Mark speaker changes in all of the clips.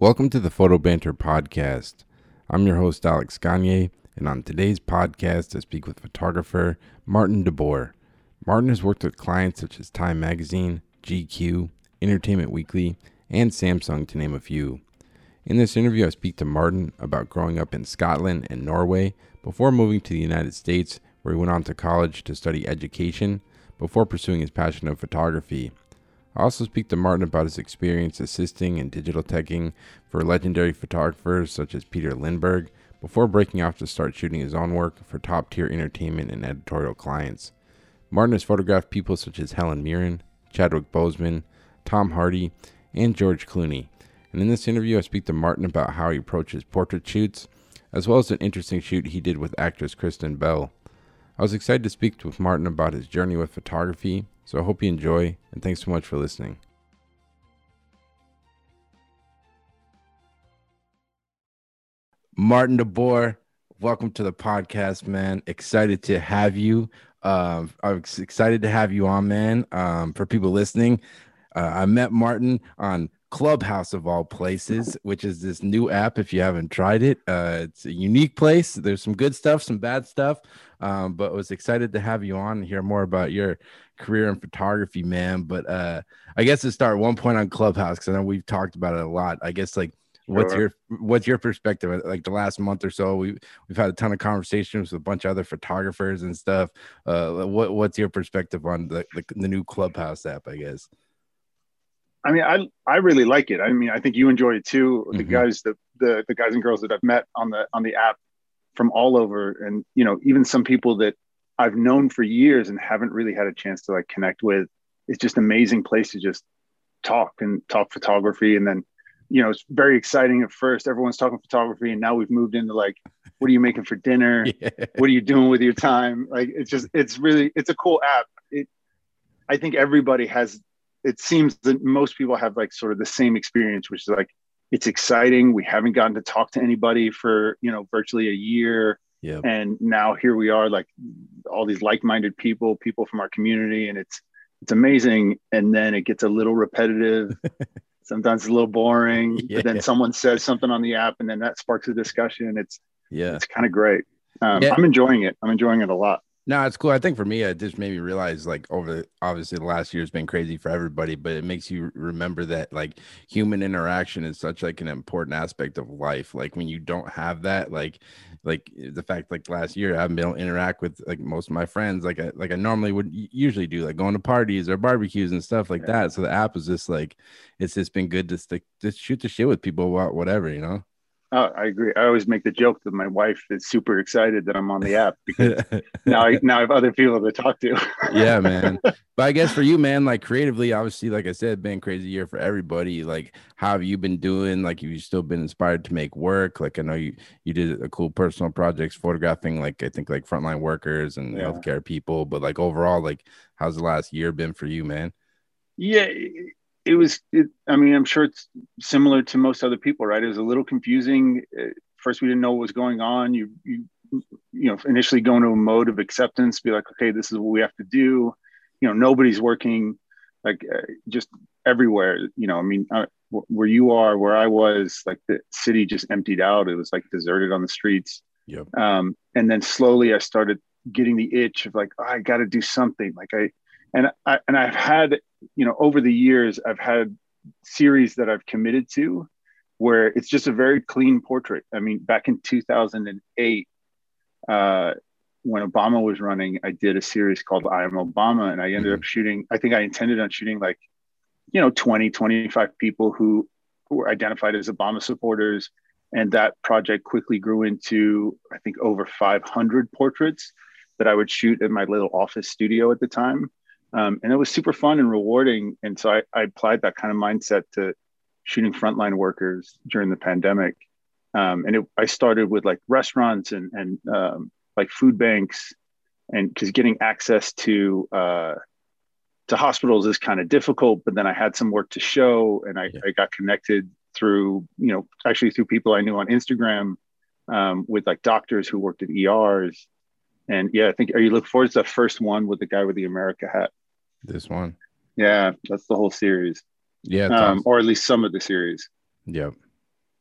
Speaker 1: Welcome to the Photo Banter Podcast. I'm your host, Alex Gagne, and on today's podcast, I speak with photographer Martin DeBoer. Maarten has worked with clients such as Time Magazine, GQ, Entertainment Weekly, and Samsung, to name a few. In this interview, I speak to Maarten about growing up in Scotland and Norway before moving to the United States, where he went on to college to study education before pursuing his passion of photography. I also speak to Maarten about his experience assisting in digital teching for legendary photographers such as Peter Lindbergh before breaking off to start shooting his own work for top tier entertainment and editorial clients. Maarten has photographed people such as Helen Mirren, Chadwick Boseman, Tom Hardy, and George Clooney. And in this interview, I speak to Maarten about how he approaches portrait shoots, as well as an interesting shoot he did with actress Kristen Bell. I was excited to speak with Maarten about his journey with photography so I hope you enjoy, and thanks so much for listening. Maarten de Boer, welcome to the podcast, man. Excited to have you. Um, I'm excited to have you on, man. Um, for people listening, uh, I met Maarten on Clubhouse of all places, which is this new app. If you haven't tried it, uh, it's a unique place. There's some good stuff, some bad stuff, um, but was excited to have you on and hear more about your career in photography, man. But uh, I guess to start one point on Clubhouse, because I know we've talked about it a lot. I guess like what's your what's your perspective like the last month or so we we've had a ton of conversations with a bunch of other photographers and stuff uh what what's your perspective on the the, the new clubhouse app i guess
Speaker 2: I mean, I I really like it. I mean, I think you enjoy it too. The mm-hmm. guys, the, the the guys and girls that I've met on the on the app from all over, and you know, even some people that I've known for years and haven't really had a chance to like connect with. It's just amazing place to just talk and talk photography, and then you know, it's very exciting at first. Everyone's talking photography, and now we've moved into like, what are you making for dinner? Yeah. What are you doing with your time? Like, it's just, it's really, it's a cool app. It, I think everybody has it seems that most people have like sort of the same experience, which is like it's exciting. We haven't gotten to talk to anybody for you know virtually a year. Yeah. And now here we are, like all these like-minded people, people from our community, and it's it's amazing. And then it gets a little repetitive. Sometimes it's a little boring. Yeah. But then someone says something on the app, and then that sparks a discussion. It's yeah, it's kind of great. Um, yeah. I'm enjoying it. I'm enjoying it a lot.
Speaker 1: No, it's cool. I think for me, it just made me realize like over obviously the last year has been crazy for everybody, but it makes you remember that like human interaction is such like an important aspect of life. Like when you don't have that, like like the fact like last year I haven't been able to interact with like most of my friends like I like I normally would usually do, like going to parties or barbecues and stuff like yeah. that. So the app is just like it's just been good to stick just shoot the shit with people about whatever, you know.
Speaker 2: Oh, I agree. I always make the joke that my wife is super excited that I'm on the app because now I now I have other people to talk to.
Speaker 1: yeah, man. But I guess for you, man, like creatively, obviously, like I said, been crazy year for everybody. Like, how have you been doing? Like, have you still been inspired to make work? Like, I know you you did a cool personal projects photographing, like I think like frontline workers and yeah. healthcare people. But like overall, like, how's the last year been for you, man?
Speaker 2: Yeah, it was it, i mean i'm sure it's similar to most other people right? It was a little confusing. First we didn't know what was going on. You you you know initially go into a mode of acceptance be like okay this is what we have to do. You know nobody's working like uh, just everywhere you know i mean uh, where you are where i was like the city just emptied out. It was like deserted on the streets. Yep. um, and then slowly i started getting the itch of like oh, i got to do something. Like i and I and I've had you know over the years I've had series that I've committed to where it's just a very clean portrait. I mean, back in 2008, uh, when Obama was running, I did a series called I Am Obama, and I ended mm-hmm. up shooting. I think I intended on shooting like you know 20, 25 people who who were identified as Obama supporters. And that project quickly grew into, I think, over 500 portraits that I would shoot at my little office studio at the time. Um, and it was super fun and rewarding. And so I, I, applied that kind of mindset to shooting frontline workers during the pandemic. Um, and it, I started with like restaurants and, and um, like food banks, and because getting access to uh, to hospitals is kind of difficult. But then I had some work to show, and I, yeah. I got connected through you know actually through people I knew on Instagram um, with like doctors who worked at ERs. And yeah, I think are you looking forward to the first one with the guy with the America hat?
Speaker 1: This one.
Speaker 2: Yeah, that's the whole series.
Speaker 1: Yeah,
Speaker 2: um, or at least some of the series.
Speaker 1: Yep.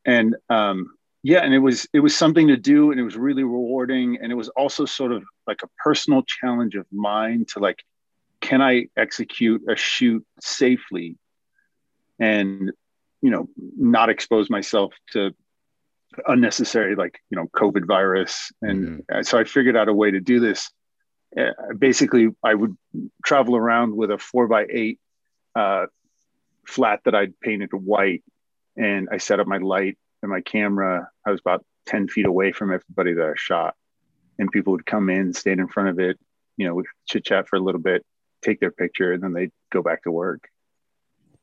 Speaker 2: and um, yeah, and it was it was something to do, and it was really rewarding, and it was also sort of like a personal challenge of mine to like, can I execute a shoot safely, and you know, not expose myself to unnecessary like you know COVID virus, and mm-hmm. so I figured out a way to do this. Uh, basically, I would travel around with a four by eight uh, flat that I'd painted white, and I set up my light and my camera. I was about 10 feet away from everybody that I shot. And people would come in, stand in front of it, you know, chit chat for a little bit, take their picture, and then they'd go back to work.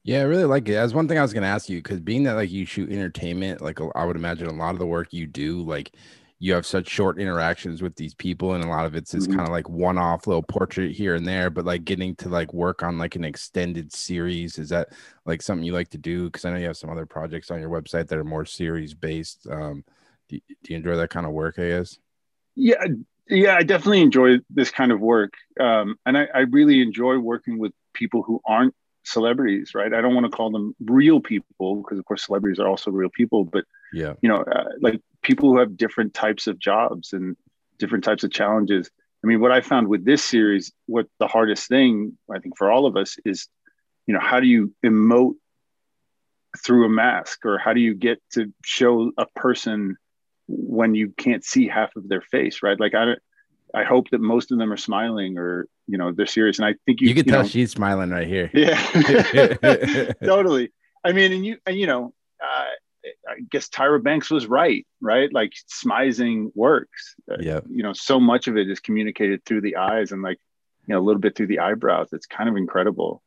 Speaker 1: Yeah, I really like it. That's one thing I was going to ask you because being that like you shoot entertainment, like I would imagine a lot of the work you do, like you have such short interactions with these people and a lot of it's this mm-hmm. kind of like one-off little portrait here and there but like getting to like work on like an extended series is that like something you like to do because i know you have some other projects on your website that are more series based um do, do you enjoy that kind of work i guess
Speaker 2: yeah yeah i definitely enjoy this kind of work um and i, I really enjoy working with people who aren't celebrities, right? I don't want to call them real people because, of course, celebrities are also real people. But
Speaker 1: yeah,
Speaker 2: you know, uh, like people who have different types of jobs and different types of challenges. I mean, what I found with this series, what the hardest thing I think for all of us is, you know, how do you emote through a mask, or how do you get to show a person when you can't see half of their face, right? Like I don't. I hope that most of them are smiling or you know they're serious. And I think
Speaker 1: you, you can you tell know, she's smiling right here.
Speaker 2: Yeah, totally. I mean, and you and you know, I guess Tyra Banks was right, right? Like smizing works.
Speaker 1: Uh, yeah.
Speaker 2: You know, so much of it is communicated through the eyes and like you know a little bit through the eyebrows. It's kind of incredible.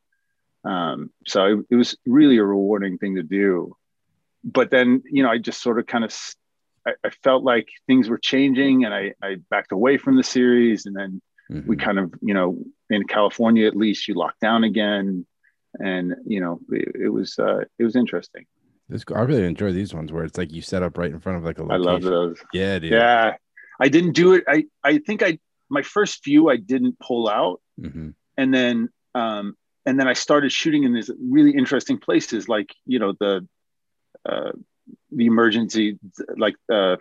Speaker 2: Um, so it, it was really a rewarding thing to do. But then you know, I just sort of kind of I, I, felt like things were changing and I, I backed away from the series and then mm-hmm. we kind of you know in california at least you locked down again and you know it, it was uh it was interesting
Speaker 1: this i really enjoy these ones where it's like you set up right in front of like a location.
Speaker 2: i love those
Speaker 1: yeah dude.
Speaker 2: yeah i didn't do it i i think i my first few i didn't pull out mm-hmm. and then um and then i started shooting in these really interesting places like you know the uh the emergency like uh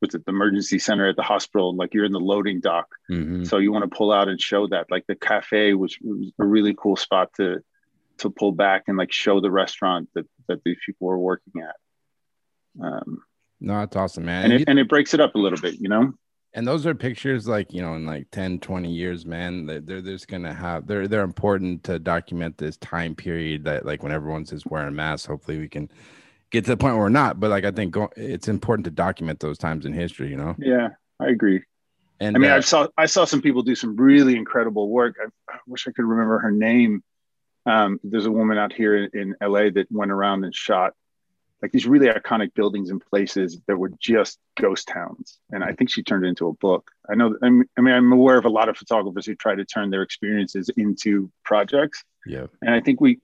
Speaker 2: what's it the emergency center at the hospital like you're in the loading dock mm-hmm. so you want to pull out and show that like the cafe was, was, a really cool spot to to pull back and like show the restaurant that that these people were working at
Speaker 1: um no that's awesome man
Speaker 2: and it, and it breaks it up a little bit you know
Speaker 1: and those are pictures like you know in like 10 20 years man they're, they're just gonna have they're they're important to document this time period that like when everyone's just wearing masks hopefully we can get to the point where we're not. But like I think go, it's important to document those times in history. You know.
Speaker 2: Yeah, I agree. And I mean, uh, I saw I saw some people do some really incredible work. I, I wish I could remember her name. Um, there's a woman out here in, in LA that went around and shot like these really iconic buildings and places that were just ghost towns. And I think she turned it into a book. I know, I mean, I'm aware of a lot of photographers who try to turn their experiences into projects.
Speaker 1: Yeah.
Speaker 2: And I think we,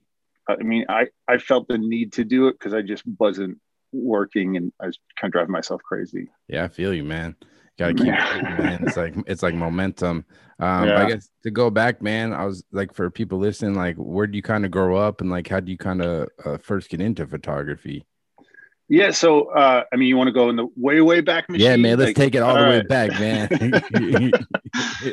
Speaker 2: I mean, I, I felt the need to do it because I just wasn't working and I was kind of driving myself crazy.
Speaker 1: Yeah, I feel you, man. Gotta keep it, man. It's like it's like momentum. Um, yeah. I guess to go back, man, I was like for people listening, like where do you kind of grow up and like how do you kind of uh, first get into photography?
Speaker 2: Yeah, so uh, I mean, you want to go in the way, way back
Speaker 1: machine? Yeah, man. Let's like, take it all, all the right. way back, man.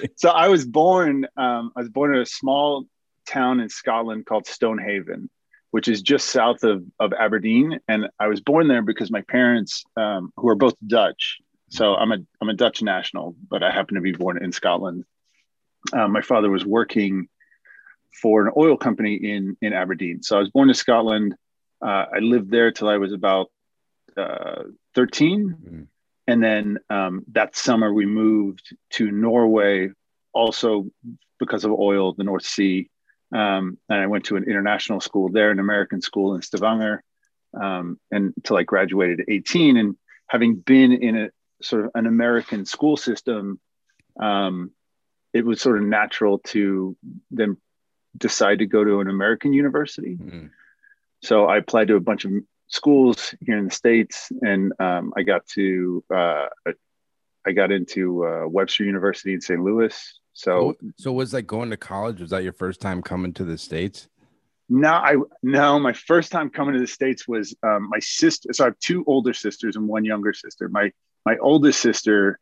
Speaker 2: so I was born. Um, I was born in a small town in Scotland called Stonehaven, which is just south of, of Aberdeen. And I was born there because my parents, um, who are both Dutch, so I'm a I'm a Dutch national, but I happen to be born in Scotland. Uh, my father was working for an oil company in in Aberdeen. So I was born in Scotland. Uh, I lived there till I was about uh, 13, mm. and then um, that summer we moved to Norway, also because of oil, the North Sea. Um, and I went to an international school there, an American school in Stavanger, um, and until I graduated at 18. And having been in a sort of an American school system, um, it was sort of natural to then decide to go to an American university. Mm-hmm. So I applied to a bunch of schools here in the states, and um, I got to uh, I got into uh, Webster University in St. Louis, so,
Speaker 1: so was like going to college? Was that your first time coming to the states?
Speaker 2: No, I no. My first time coming to the states was um, my sister. So I have two older sisters and one younger sister. My my oldest sister,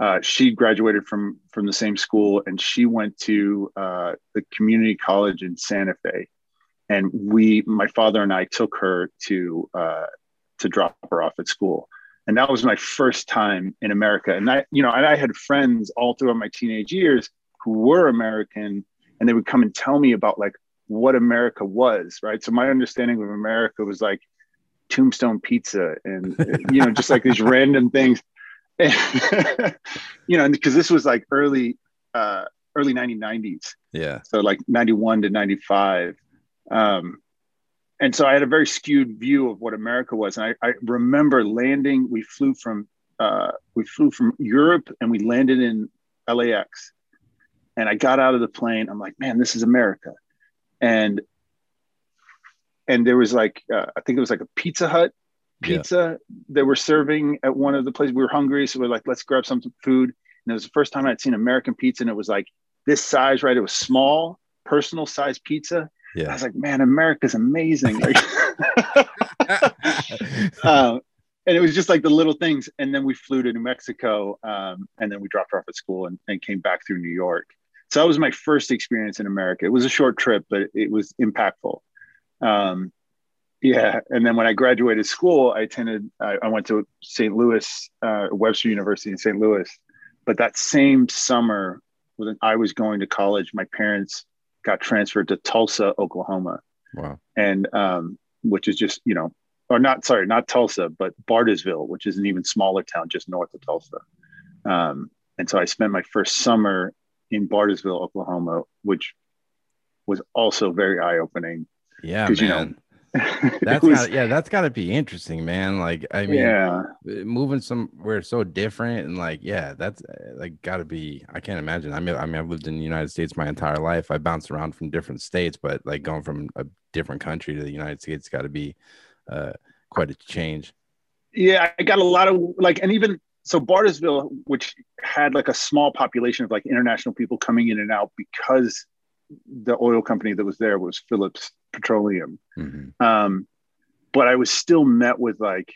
Speaker 2: uh, she graduated from from the same school, and she went to uh, the community college in Santa Fe. And we, my father and I, took her to uh, to drop her off at school, and that was my first time in America. And I, you know, and I had friends all throughout my teenage years who were American, and they would come and tell me about like what America was, right? So my understanding of America was like tombstone pizza and you know just like these random things. And, you know because this was like early uh early 1990s
Speaker 1: yeah.
Speaker 2: So like 91 to 95 um and so i had a very skewed view of what america was. And i, I remember landing we flew from uh we flew from europe and we landed in lax and i got out of the plane. I'm like man this is america. And and there was like uh, I think it was like a Pizza Hut pizza yeah. they were serving at one of the places. We were hungry, so we are like, let's grab some food. And it was the first time I'd seen American pizza, and it was like this size, right? It was small, personal size pizza. Yeah. I was like, man, America's amazing. Like, uh, and it was just like the little things. And then we flew to New Mexico, um, and then we dropped her off at school and, and came back through New York. So that was my first experience in America. It was a short trip, but it was impactful. Um, yeah, and then when I graduated school, I attended. I, I went to St. Louis, uh, Webster University in St. Louis. But that same summer, when I was going to college, my parents got transferred to Tulsa, Oklahoma.
Speaker 1: Wow.
Speaker 2: And um, which is just you know, or not sorry, not Tulsa, but Bartlesville, which is an even smaller town just north of Tulsa. Um, and so I spent my first summer in Bartlesville, Oklahoma, which was also very eye opening.
Speaker 1: Yeah, man. You know, that's was, gotta, yeah, that's got to be interesting, man. Like, I mean, yeah, moving somewhere so different and like, yeah, that's like got to be. I can't imagine. I mean, I mean, I've lived in the United States my entire life. I bounced around from different states, but like going from a different country to the United States got to be uh, quite a change.
Speaker 2: Yeah, I got a lot of like, and even so Bartlesville, which had like a small population of like international people coming in and out because the oil company that was there was Phillips Petroleum. Mm-hmm. Um, but I was still met with like,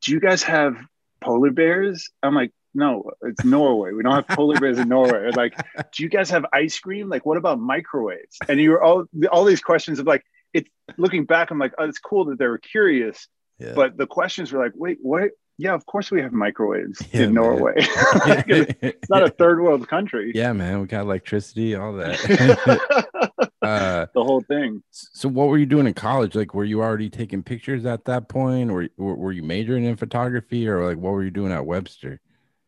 Speaker 2: "Do you guys have polar bears?" I'm like, "No, it's Norway. We don't have polar bears in Norway." Like, "Do you guys have ice cream? Like, what about microwaves?" And you were all all these questions of like, it's looking back, I'm like, "Oh, it's cool that they were curious." Yeah. But the questions were like, "Wait, what? yeah, of course we have microwaves yeah, in Norway. it's not a third world country.
Speaker 1: Yeah, man, we got electricity, all that.
Speaker 2: uh, the whole thing.
Speaker 1: So, what were you doing in college? Like, were you already taking pictures at that point, or were you majoring in photography, or like what were you doing at Webster?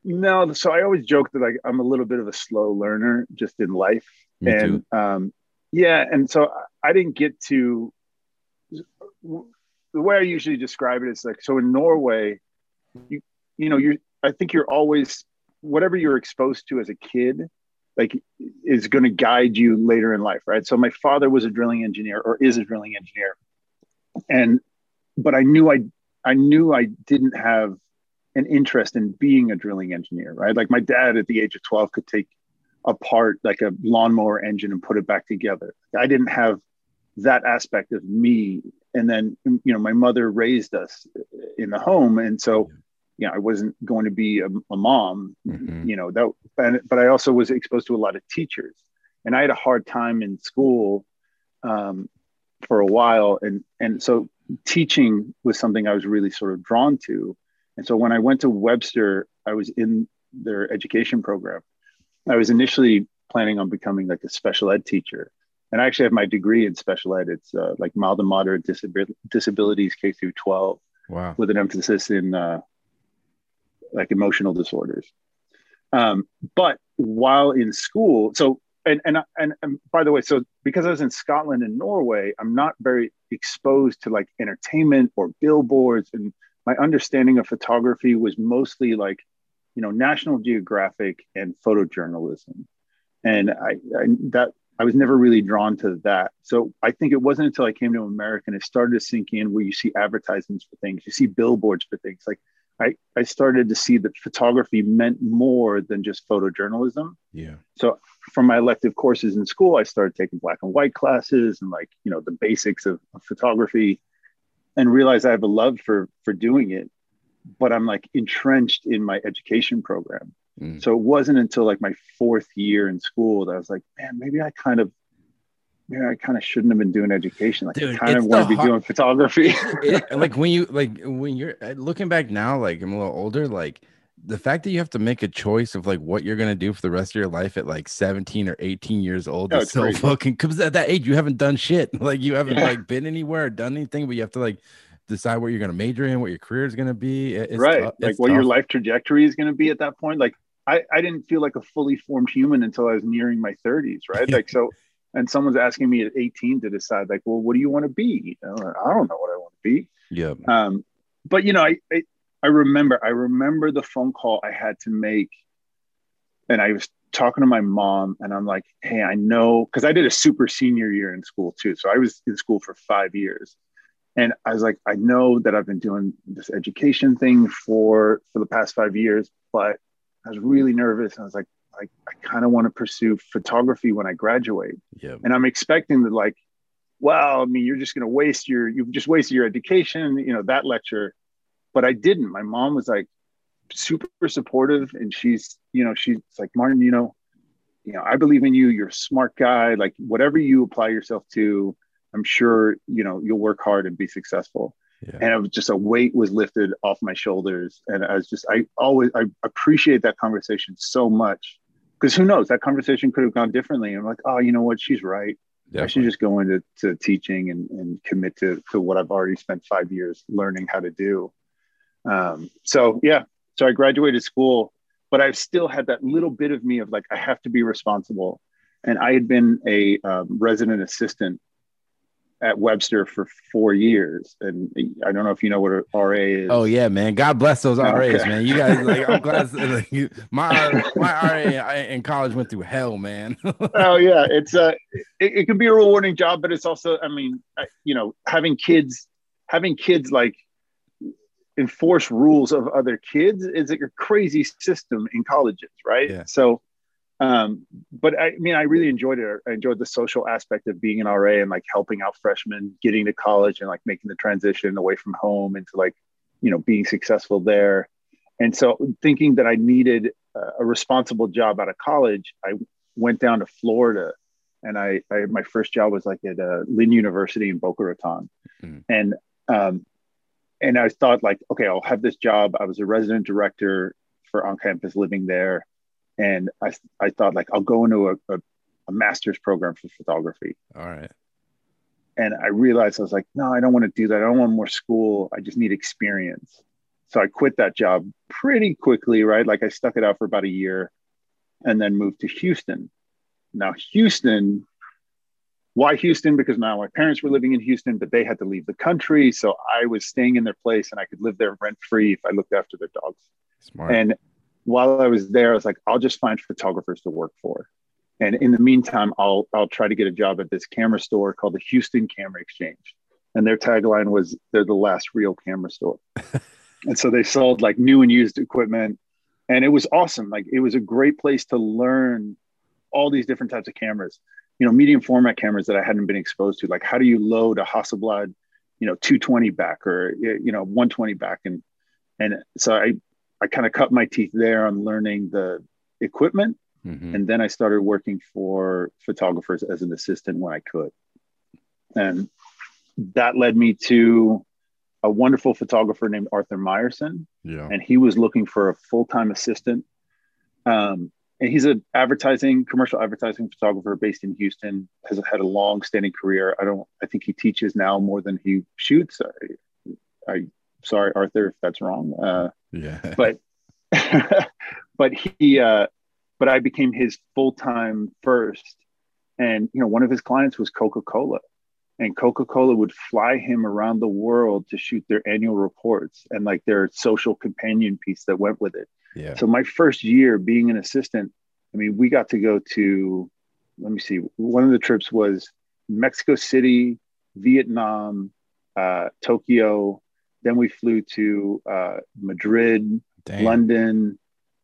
Speaker 2: No, so I always joke that like I'm a little bit of a slow learner just in life, Me and too. um, yeah, and so I didn't get to. The way I usually describe it is like so in Norway you you know you i think you're always whatever you're exposed to as a kid like is going to guide you later in life right? So my father was a drilling engineer or is a drilling engineer. And but i knew i i knew i didn't have an interest in being a drilling engineer right? Like my dad at the age of 12 could take apart like a lawnmower engine and put it back together. I didn't have that aspect of me. And then you know my mother raised us in the home. And so you know, I wasn't going to be a, a mom, mm-hmm. you know, that, and, but I also was exposed to a lot of teachers and I had a hard time in school um, for a while. And, and so teaching was something I was really sort of drawn to. And so when I went to Webster, I was in their education program. I was initially planning on becoming like a special ed teacher. And I actually have my degree in special ed. It's uh, like mild and moderate disabil- disabilities K through 12.
Speaker 1: Wow.
Speaker 2: With an emphasis in uh, like emotional disorders. Um, but while in school, so and, and and and by the way, so because I was in Scotland and Norway, I'm not very exposed to like entertainment or billboards, and my understanding of photography was mostly like, you know, National Geographic and photojournalism, and I, I that I was never really drawn to that. So I think it wasn't until I came to America and it started to sink in where you see advertisements for things, you see billboards for things like I, I started to see that photography meant more than just photojournalism.
Speaker 1: Yeah.
Speaker 2: So from my elective courses in school, I started taking black and white classes and like, you know, the basics of, of photography and realized I have a love for for doing it. But I'm like entrenched in my education program. Mm. So it wasn't until like my fourth year in school that I was like, man, maybe I kind of yeah, I kind of shouldn't have been doing education. Like, Dude, I kind of want to be hard- doing photography.
Speaker 1: it, like when you like when you're uh, looking back now, like I'm a little older, like the fact that you have to make a choice of like what you're gonna do for the rest of your life at like 17 or 18 years old no, is so crazy. fucking because at that age you haven't done shit. Like you haven't yeah. like been anywhere or done anything, but you have to like decide what you're gonna major in, what your career is gonna be.
Speaker 2: It's right, like what tough. your life trajectory is gonna be at that point. Like I, I didn't feel like a fully formed human until I was nearing my 30s, right? Like so and someone's asking me at 18 to decide like well what do you want to be i don't know what i want to be.
Speaker 1: Yeah.
Speaker 2: Um but you know I, I i remember i remember the phone call i had to make and i was talking to my mom and i'm like hey i know because i did a super senior year in school too so i was in school for five years. And i was like i know that i've been doing this education thing for for the past five years but i was really nervous and i was like I, I kind of want to pursue photography when I graduate.
Speaker 1: Yeah.
Speaker 2: And I'm expecting that like, well, I mean, you're just going to waste your, you've just wasted your education, you know, that lecture. But I didn't. My mom was like super supportive and she's, you know, she's like, Maarten, you know, you know, I believe in you. You're a smart guy. Like whatever you apply yourself to, I'm sure, you know, you'll work hard and be successful yeah. and it was just a weight was lifted off my shoulders and i was just i always i appreciate that conversation so much because who knows? That conversation could have gone differently. I'm like oh you know what? She's right. Definitely. i should just go into to teaching and, and commit to, to what i've already spent five years learning how to do. Um, so yeah. So i graduated school but i've still had that little bit of me of like i have to be responsible. And i had been a um, resident assistant at Webster for four years, and I don't know if you know what a RA is.
Speaker 1: Oh yeah, man. God bless those RAs, okay. man. You guys, like, I'm glad. Like, you, my my RA in college went through hell, man.
Speaker 2: oh yeah, it's a it, it, can be a rewarding job, but it's also, I mean, you know, having kids, having kids like enforce rules of other kids is like a crazy system in colleges, right?
Speaker 1: Yeah.
Speaker 2: So um, but I, I, mean, I really enjoyed it. I enjoyed the social aspect of being an RA and like helping out freshmen getting to college and like making the transition away from home into like, you know, being successful there. And so thinking that I needed a responsible job out of college, I went down to Florida and I, I my first job was like at uh, Lynn University in Boca Raton. Mm-hmm. And, um, and I thought like, okay, I'll have this job. I was a resident director for on-campus living there and I, I thought like I'll go into a, a, a master's program for photography.
Speaker 1: All right.
Speaker 2: And I realized I was like, no, I don't want to do that. I don't want more school. I just need experience. So I quit that job pretty quickly, right? Like I stuck it out for about a year and then moved to Houston. Now, Houston, why Houston? Because now my parents were living in Houston, but they had to leave the country. So I was staying in their place and I could live there rent free if I looked after their dogs.
Speaker 1: Smart.
Speaker 2: And while I was there, I was like, I'll just find photographers to work for. And in the meantime, I'll I'll try to get a job at this camera store called the Houston Camera Exchange. And their tagline was they're the last real camera store. and so they sold like new and used equipment. And it was awesome. Like it was a great place to learn all these different types of cameras, you know, medium format cameras that I hadn't been exposed to. Like how do you load a Hasselblad, you know, 220 back or you know, 120 back. And and so I I kind of cut my teeth there on learning the equipment. Mm-hmm. And then I started working for photographers as an assistant when I could. And that led me to a wonderful photographer named Arthur Meyerson.
Speaker 1: Yeah.
Speaker 2: And he was looking for a full time assistant. Um, and he's an advertising, commercial advertising photographer based in Houston, has had a long standing career. I don't, I think he teaches now more than he shoots. I, I sorry, Arthur, if that's wrong. Uh,
Speaker 1: yeah.
Speaker 2: But but he uh, but I became his full time first, and you know one of his clients was Coca Cola, and Coca Cola would fly him around the world to shoot their annual reports and like their social companion piece that went with it.
Speaker 1: Yeah.
Speaker 2: So my first year being an assistant, I mean, we got to go to, let me see, one of the trips was Mexico City, Vietnam, uh, Tokyo, Then we flew to uh, Madrid. London.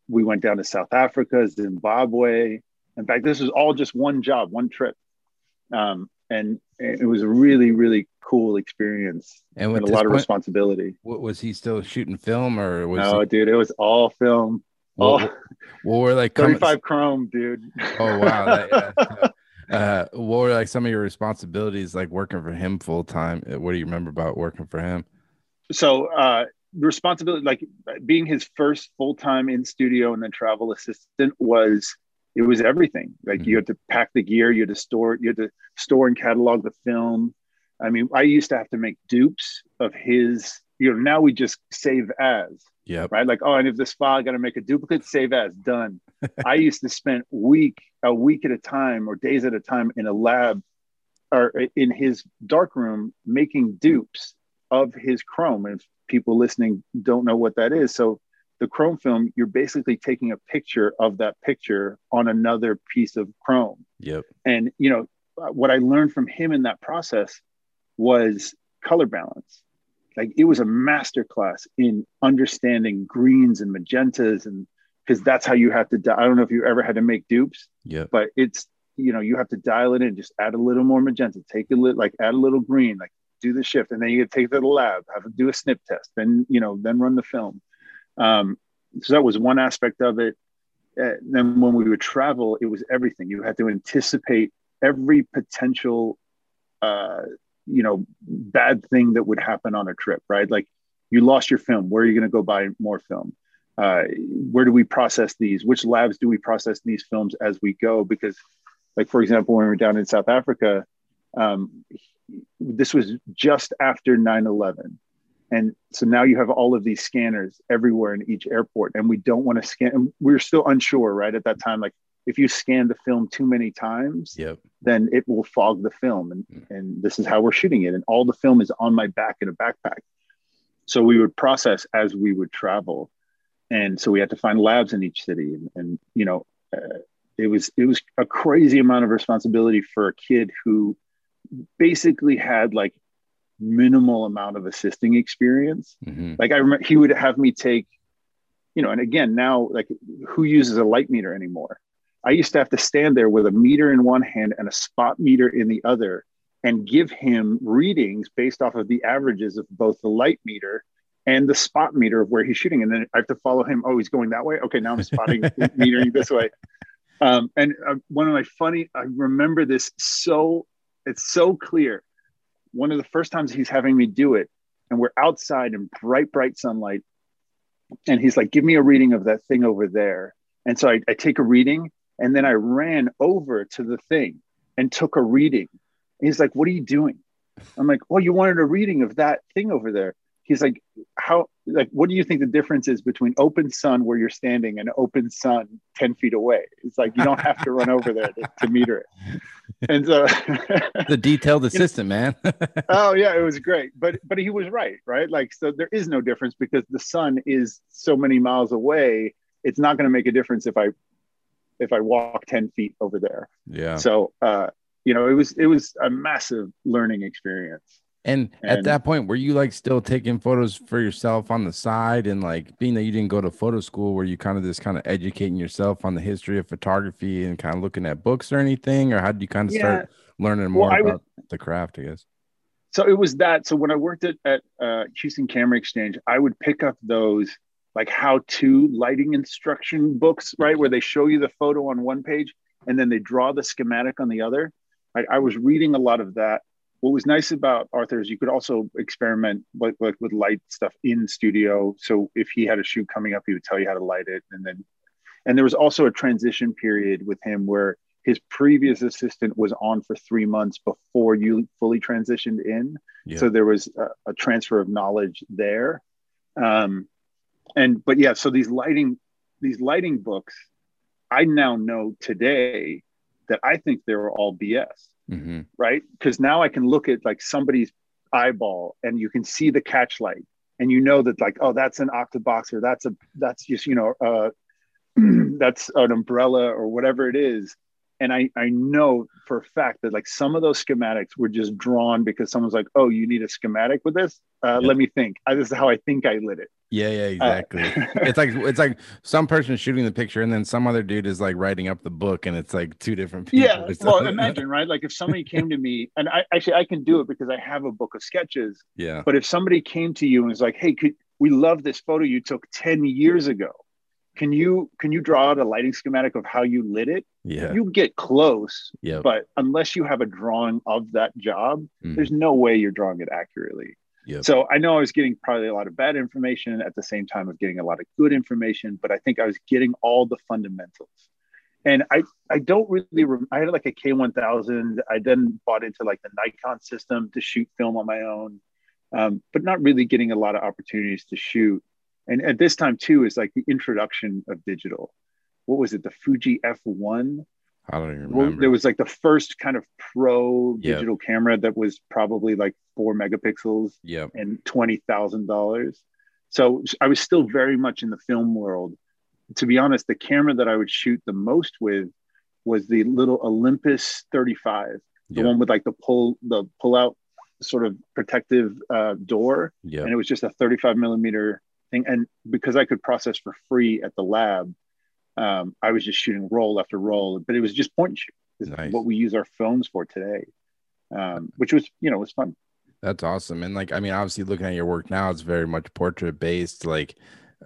Speaker 2: We went down to South Africa, Zimbabwe. In fact, this was all just one job, one trip. Um, and it was a really, really cool experience
Speaker 1: And
Speaker 2: and
Speaker 1: with
Speaker 2: a lot of responsibility.
Speaker 1: what, was he still shooting film or was
Speaker 2: No,
Speaker 1: he,
Speaker 2: dude, it was all film. All
Speaker 1: what, what were like com-
Speaker 2: 35 chrome, dude.
Speaker 1: Oh wow! That, yeah. uh, what were like some of your responsibilities, like working for him full time? Uh, What do you remember about working for him?
Speaker 2: So uh responsibility like being his first full-time in studio and then travel assistant was it was everything. Like you had to pack the gear you had to store you had to store and catalog the film. I mean i used to have to make dupes of his you know now we just save as
Speaker 1: Yeah.
Speaker 2: right? Like oh and if this file i got to make a duplicate save as done. I used to spend week a week at a time or days at a time in a lab or in his dark room making dupes of his chrome and if people listening don't know what that is so the chrome film you're basically taking a picture of that picture on another piece of chrome
Speaker 1: Yep.
Speaker 2: and you know what i learned from him in that process was color balance like it was a master class in understanding greens and magentas and because that's how you have to di- i don't know if you ever had to make dupes
Speaker 1: Yeah.
Speaker 2: but it's you know you have to dial it in just add a little more magenta take a little like add a little green like do the shift and then you take it to the lab have to do a snip test then you know then run the film. Um, so that was one aspect of it. Uh, then when we would travel it was everything. You had to anticipate every potential uh, you know bad thing that would happen on a trip right? Like you lost your film. Where are you going to go buy more film? Uh, where do we process these? Which labs do we process these films as we go? Because like for example when we were down in south africa um, this was just after 9-11 and so now you have all of these scanners everywhere in each airport. And we don't want to scan and we are still unsure right at that time. Like if you scan the film too many times
Speaker 1: Yep.
Speaker 2: then it will fog the film. And,
Speaker 1: Mm.
Speaker 2: and this is how we're shooting it. And all the film is on my back in a backpack. So we would process as we would travel. And so we had to find labs in each city. And, and you know uh, it was it was a crazy amount of responsibility for a kid who basically had like minimal amount of assisting experience.
Speaker 1: Hmm
Speaker 2: like i remember he would have me take you know and again now like who uses a light meter anymore? I used to have to stand there with a meter in one hand and a spot meter in the other and give him readings based off of the averages of both the light meter and the spot meter of where he's shooting. And then i have to follow him oh he's going that way? Okay now i'm spotting metering this way. Um, and uh, one of my funny i remember this so it's so clear. One of the first times he's having me do it and we're outside in bright bright sunlight and he's like give me a reading of that thing over there. And so I, I take a reading and then i ran over to the thing and took a reading. And he's like what are you doing? I'm like well you wanted a reading of that thing over there he's like how like what do you think the difference is between open sun where you're standing and open sun 10 feet away? It's like you don't have to run over there to, to meter it. And so
Speaker 1: The detailed assistant, man.
Speaker 2: oh yeah it was great. But but he was right right? Like so there is no difference because the sun is so many miles away. It's not going to make a difference if i if i walk 10 feet over there.
Speaker 1: Yeah.
Speaker 2: so uh you know it was it was a massive learning experience
Speaker 1: And at that point, were you like still taking photos for yourself on the side? And like being that you didn't go to photo school, were you kind of just kind of educating yourself on the history of photography and kind of looking at books or anything? Or how did you kind of start learning more
Speaker 2: Well,
Speaker 1: about the craft, I guess?
Speaker 2: so it was that. So when i worked at, at uh, houston camera exchange i would pick up those like how to lighting instruction books right? Where they show you the photo on one page and then they draw the schematic on the other. I, I was reading a lot of that what was nice about arthur is you could also experiment like, like with light stuff in studio. So if he had a shoot coming up he would tell you how to light it. And then and there was also a transition period with him where his previous assistant was on for three months before you fully transitioned in.
Speaker 1: Yeah.
Speaker 2: so there was a, a transfer of knowledge there. Um and but yeah so these lighting these lighting books i now know today that i think they were all bs
Speaker 1: hmm
Speaker 2: right? Because now i can look at like somebody's eyeball and you can see the catch light and you know that like oh that's an octabox or that's a that's just you know uh that's an umbrella or whatever it is. And I, I know for a fact that like some of those schematics were just drawn because someone's like, oh, you need a schematic with this? Uh,
Speaker 1: Yeah.
Speaker 2: Let me think. Uh, this is how I think I lit it.
Speaker 1: Yeah, yeah,
Speaker 2: Uh,
Speaker 1: exactly. it's like it's like some person shooting the picture, and then some other dude is like writing up the book, and it's like two different people.
Speaker 2: yeah. Well, imagine, right? Like if somebody came to me, and I actually I can do it because I have a book of sketches.
Speaker 1: yeah,
Speaker 2: But if somebody came to you and was like, "Hey, could we love this photo you took ten years ago? Can you can you draw out a lighting schematic of how you lit it?"
Speaker 1: yeah,
Speaker 2: You get close,
Speaker 1: yeah.
Speaker 2: but unless you have a drawing of that job,
Speaker 1: Mhm.
Speaker 2: there's no way you're drawing it accurately.
Speaker 1: Yep.
Speaker 2: So I know I was getting probably a lot of bad information at the same time of getting a lot of good information, but I think I was getting all the fundamentals. And I I don't really rem- I had like a K1000. I then bought into like the Nikon system to shoot film on my own, um, but not really getting a lot of opportunities to shoot. And at this time too is like the introduction of digital. What was it? The Fuji F1
Speaker 1: I don't even
Speaker 2: well,
Speaker 1: remember.
Speaker 2: there was like the first kind of pro
Speaker 1: Yep.
Speaker 2: digital camera that was probably like four megapixels
Speaker 1: yep.
Speaker 2: and twenty thousand dollars. So I was still very much in the film world. To be honest, the camera that I would shoot the most with was the little Olympus 35, the
Speaker 1: Yep.
Speaker 2: one with like the pull the pull out sort of protective uh, door,
Speaker 1: Yep.
Speaker 2: and it was just a 35 millimeter thing. And because I could process for free at the lab, um, I was just shooting roll after roll. But it was just point and shoot.
Speaker 1: Nice.
Speaker 2: What we use our phones for today, um, which was you know was fun.
Speaker 1: That's awesome. And like, I mean, obviously, looking at your work now, it's very much portrait based. Like,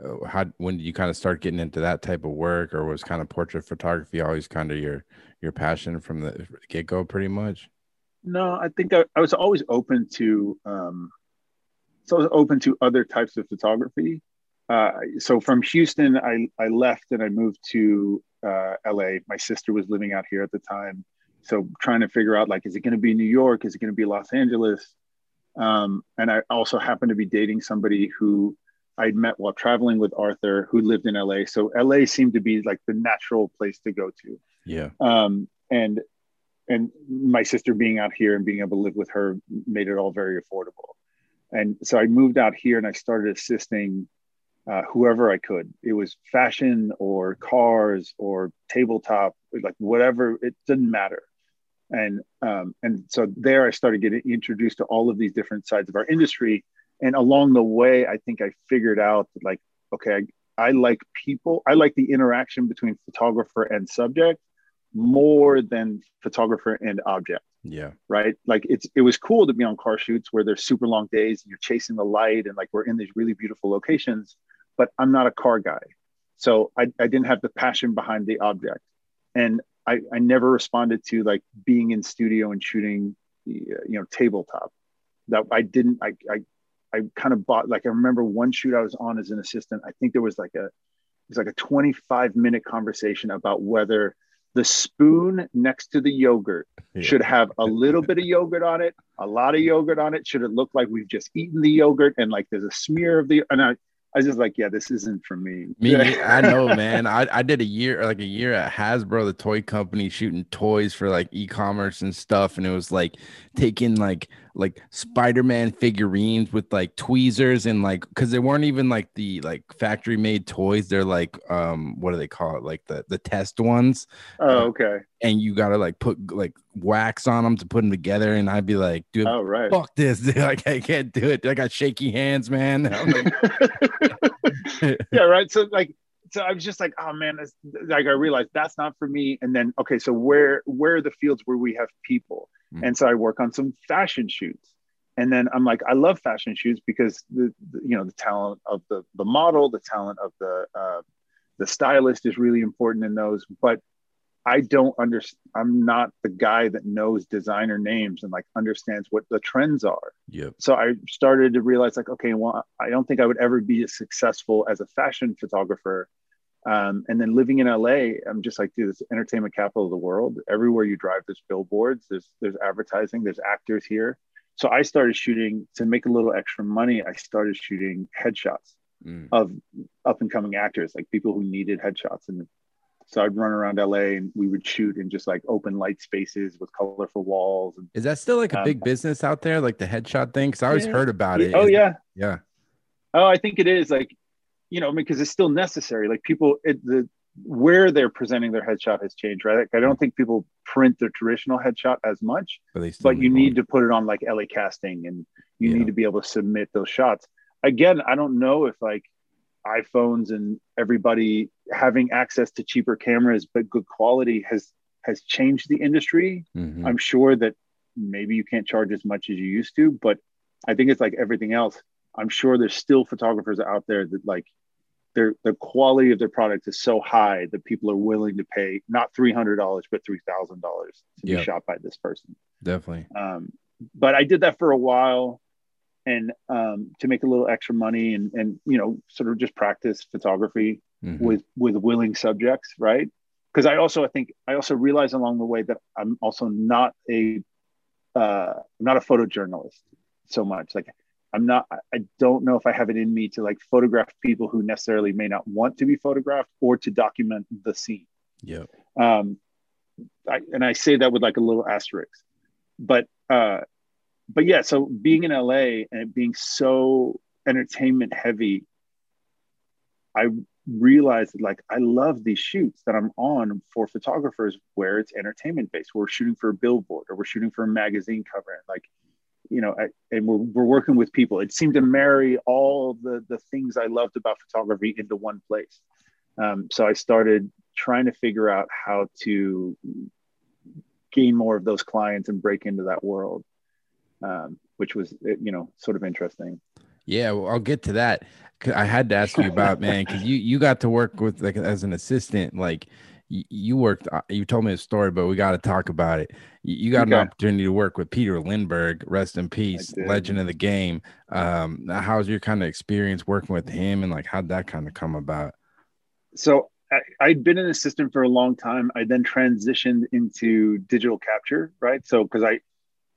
Speaker 1: uh, how when did you kind of start getting into that type of work, or was kind of portrait photography always kind of your your passion from the get go, pretty much?
Speaker 2: No, I think I, I was always open to um, so I was open to other types of photography. Uh, so from Houston, I, I left and I moved to uh, LA. My sister was living out here at the time. So trying to figure out like, is it going to be New York? Is it going to be Los Angeles? Um, and I also happened to be dating somebody who I'd met while traveling with Arthur, who lived in LA. So LA seemed to be like the natural place to go to
Speaker 1: Yeah.
Speaker 2: um, and and my sister being out here and being able to live with her made it all very affordable and so i moved out here and i started assisting uh, whoever i could. It was fashion or cars or tabletop like whatever it didn't matter. And um, and so there i started getting introduced to all of these different sides of our industry. And along the way i think i figured out that like okay I, I like people i like the interaction between photographer and subject more than photographer and object.
Speaker 1: Yeah.
Speaker 2: right? Like it's it was cool to be on car shoots where there's super long days and you're chasing the light and like we're in these really beautiful locations but i'm not a car guy so i, I didn't have the passion behind the object and I, I never responded to like being in studio and shooting you know tabletop that i didn't i i, I kind of bought like i remember one shoot i was on as an assistant i think there was like a it was like a 25 minute conversation about whether the spoon next to the yogurt
Speaker 1: Yeah.
Speaker 2: should have a little bit of yogurt on it, a lot of yogurt on it. Should it look like we've just eaten the yogurt and like there's a smear of the and I, I was just like, yeah, this isn't for me.
Speaker 1: Me, I know, man. I, I did a year, like a year at Hasbro, the toy company, shooting toys for like e-commerce and stuff, and it was like taking like like Spider-Man figurines with like tweezers and like because they weren't even like the like factory made toys. They're like um what do they call it? Like the the test ones,
Speaker 2: Oh, okay.
Speaker 1: and you gotta like put like wax on them to put them together. And I'd be like, dude,
Speaker 2: Oh, right.
Speaker 1: fuck this, dude. Like I can't do it. I got shaky hands, man. Like,
Speaker 2: yeah, right. So like, so I was just like, oh man, like I realized that's not for me. And then okay, so where where are the fields where we have people?
Speaker 1: Mhm.
Speaker 2: And so I work on some fashion shoots. And then I'm like, I love fashion shoots because the, the you know the talent of the the model, the talent of the uh, the stylist is really important in those. But I don't understand. I'm not the guy that knows designer names and like understands what the trends are
Speaker 1: yep.
Speaker 2: so I started to realize like, okay, well, I don't think I would ever be as successful as a fashion photographer. Um, and then living in LA, I'm just like, dude, the entertainment capital of the world. Everywhere you drive, there's billboards, there's there's advertising, there's actors here. So I started shooting to make a little extra money. I started shooting headshots
Speaker 1: Mm.
Speaker 2: of up and coming actors, like people who needed headshots. And so I'd run around LA and we would shoot in just like open light spaces with colorful walls. And
Speaker 1: Is that still like a
Speaker 2: Um,
Speaker 1: big business out there, like the headshot thing? Because I always
Speaker 2: Yeah.
Speaker 1: heard about it.
Speaker 2: oh yeah,
Speaker 1: yeah,
Speaker 2: Oh, I think it is like, you know, because it's still necessary. Like people, it, the where they're presenting their headshot has changed, right? Like, I don't think people print their traditional headshot as much,
Speaker 1: but they still
Speaker 2: but you
Speaker 1: one.
Speaker 2: need to put it on like LA casting and You
Speaker 1: Yeah.
Speaker 2: need to be able to submit those shots. Again, I don't know if like iPhones and everybody having access to cheaper cameras but good quality has has changed the industry.
Speaker 1: Mhm.
Speaker 2: I'm sure that maybe you can't charge as much as you used to, but I think it's like everything else. I'm sure there's still photographers out there that like their the quality of their product is so high that people are willing to pay not three hundred dollars but three thousand dollars to
Speaker 1: Yep.
Speaker 2: be shot by this person.
Speaker 1: Definitely.
Speaker 2: Um, but I did that for a while, and um, to make a little extra money and and you know sort of just practice photography
Speaker 1: Mhm.
Speaker 2: with with willing subjects, right? Because I also I think I also realized along the way that I'm also not a uh, I'm not a photojournalist so much. Like I'm not. I- don't know if I have it in me to like photograph people who necessarily may not want to be photographed or to document the scene.
Speaker 1: Yeah.
Speaker 2: Um, I, and I say that with like a little asterisk, but uh, but yeah. So being in LA and it being so entertainment heavy, I realized that like I love these shoots that I'm on for photographers where it's entertainment based. We're shooting for a billboard or we're shooting for a magazine cover, and like you know, I, and we're we're working with people. It seemed to marry all the the things I loved about photography into one place. Um, so I started trying to figure out how to gain more of those clients and break into that world, um, which was you know sort of interesting.
Speaker 1: Yeah, well, I'll get to that. I had to ask you about man, because you you got to work with like as an assistant, like you worked. uh, You told me a story, but we got to talk about it. You, got an opportunity to work with Peter Lindbergh, rest in peace, legend of the game. Um, how's your kind of experience working with him, and like how'd that kind of come about?
Speaker 2: so I, I'd been an assistant for a long time. I then transitioned into digital capture, right? So because I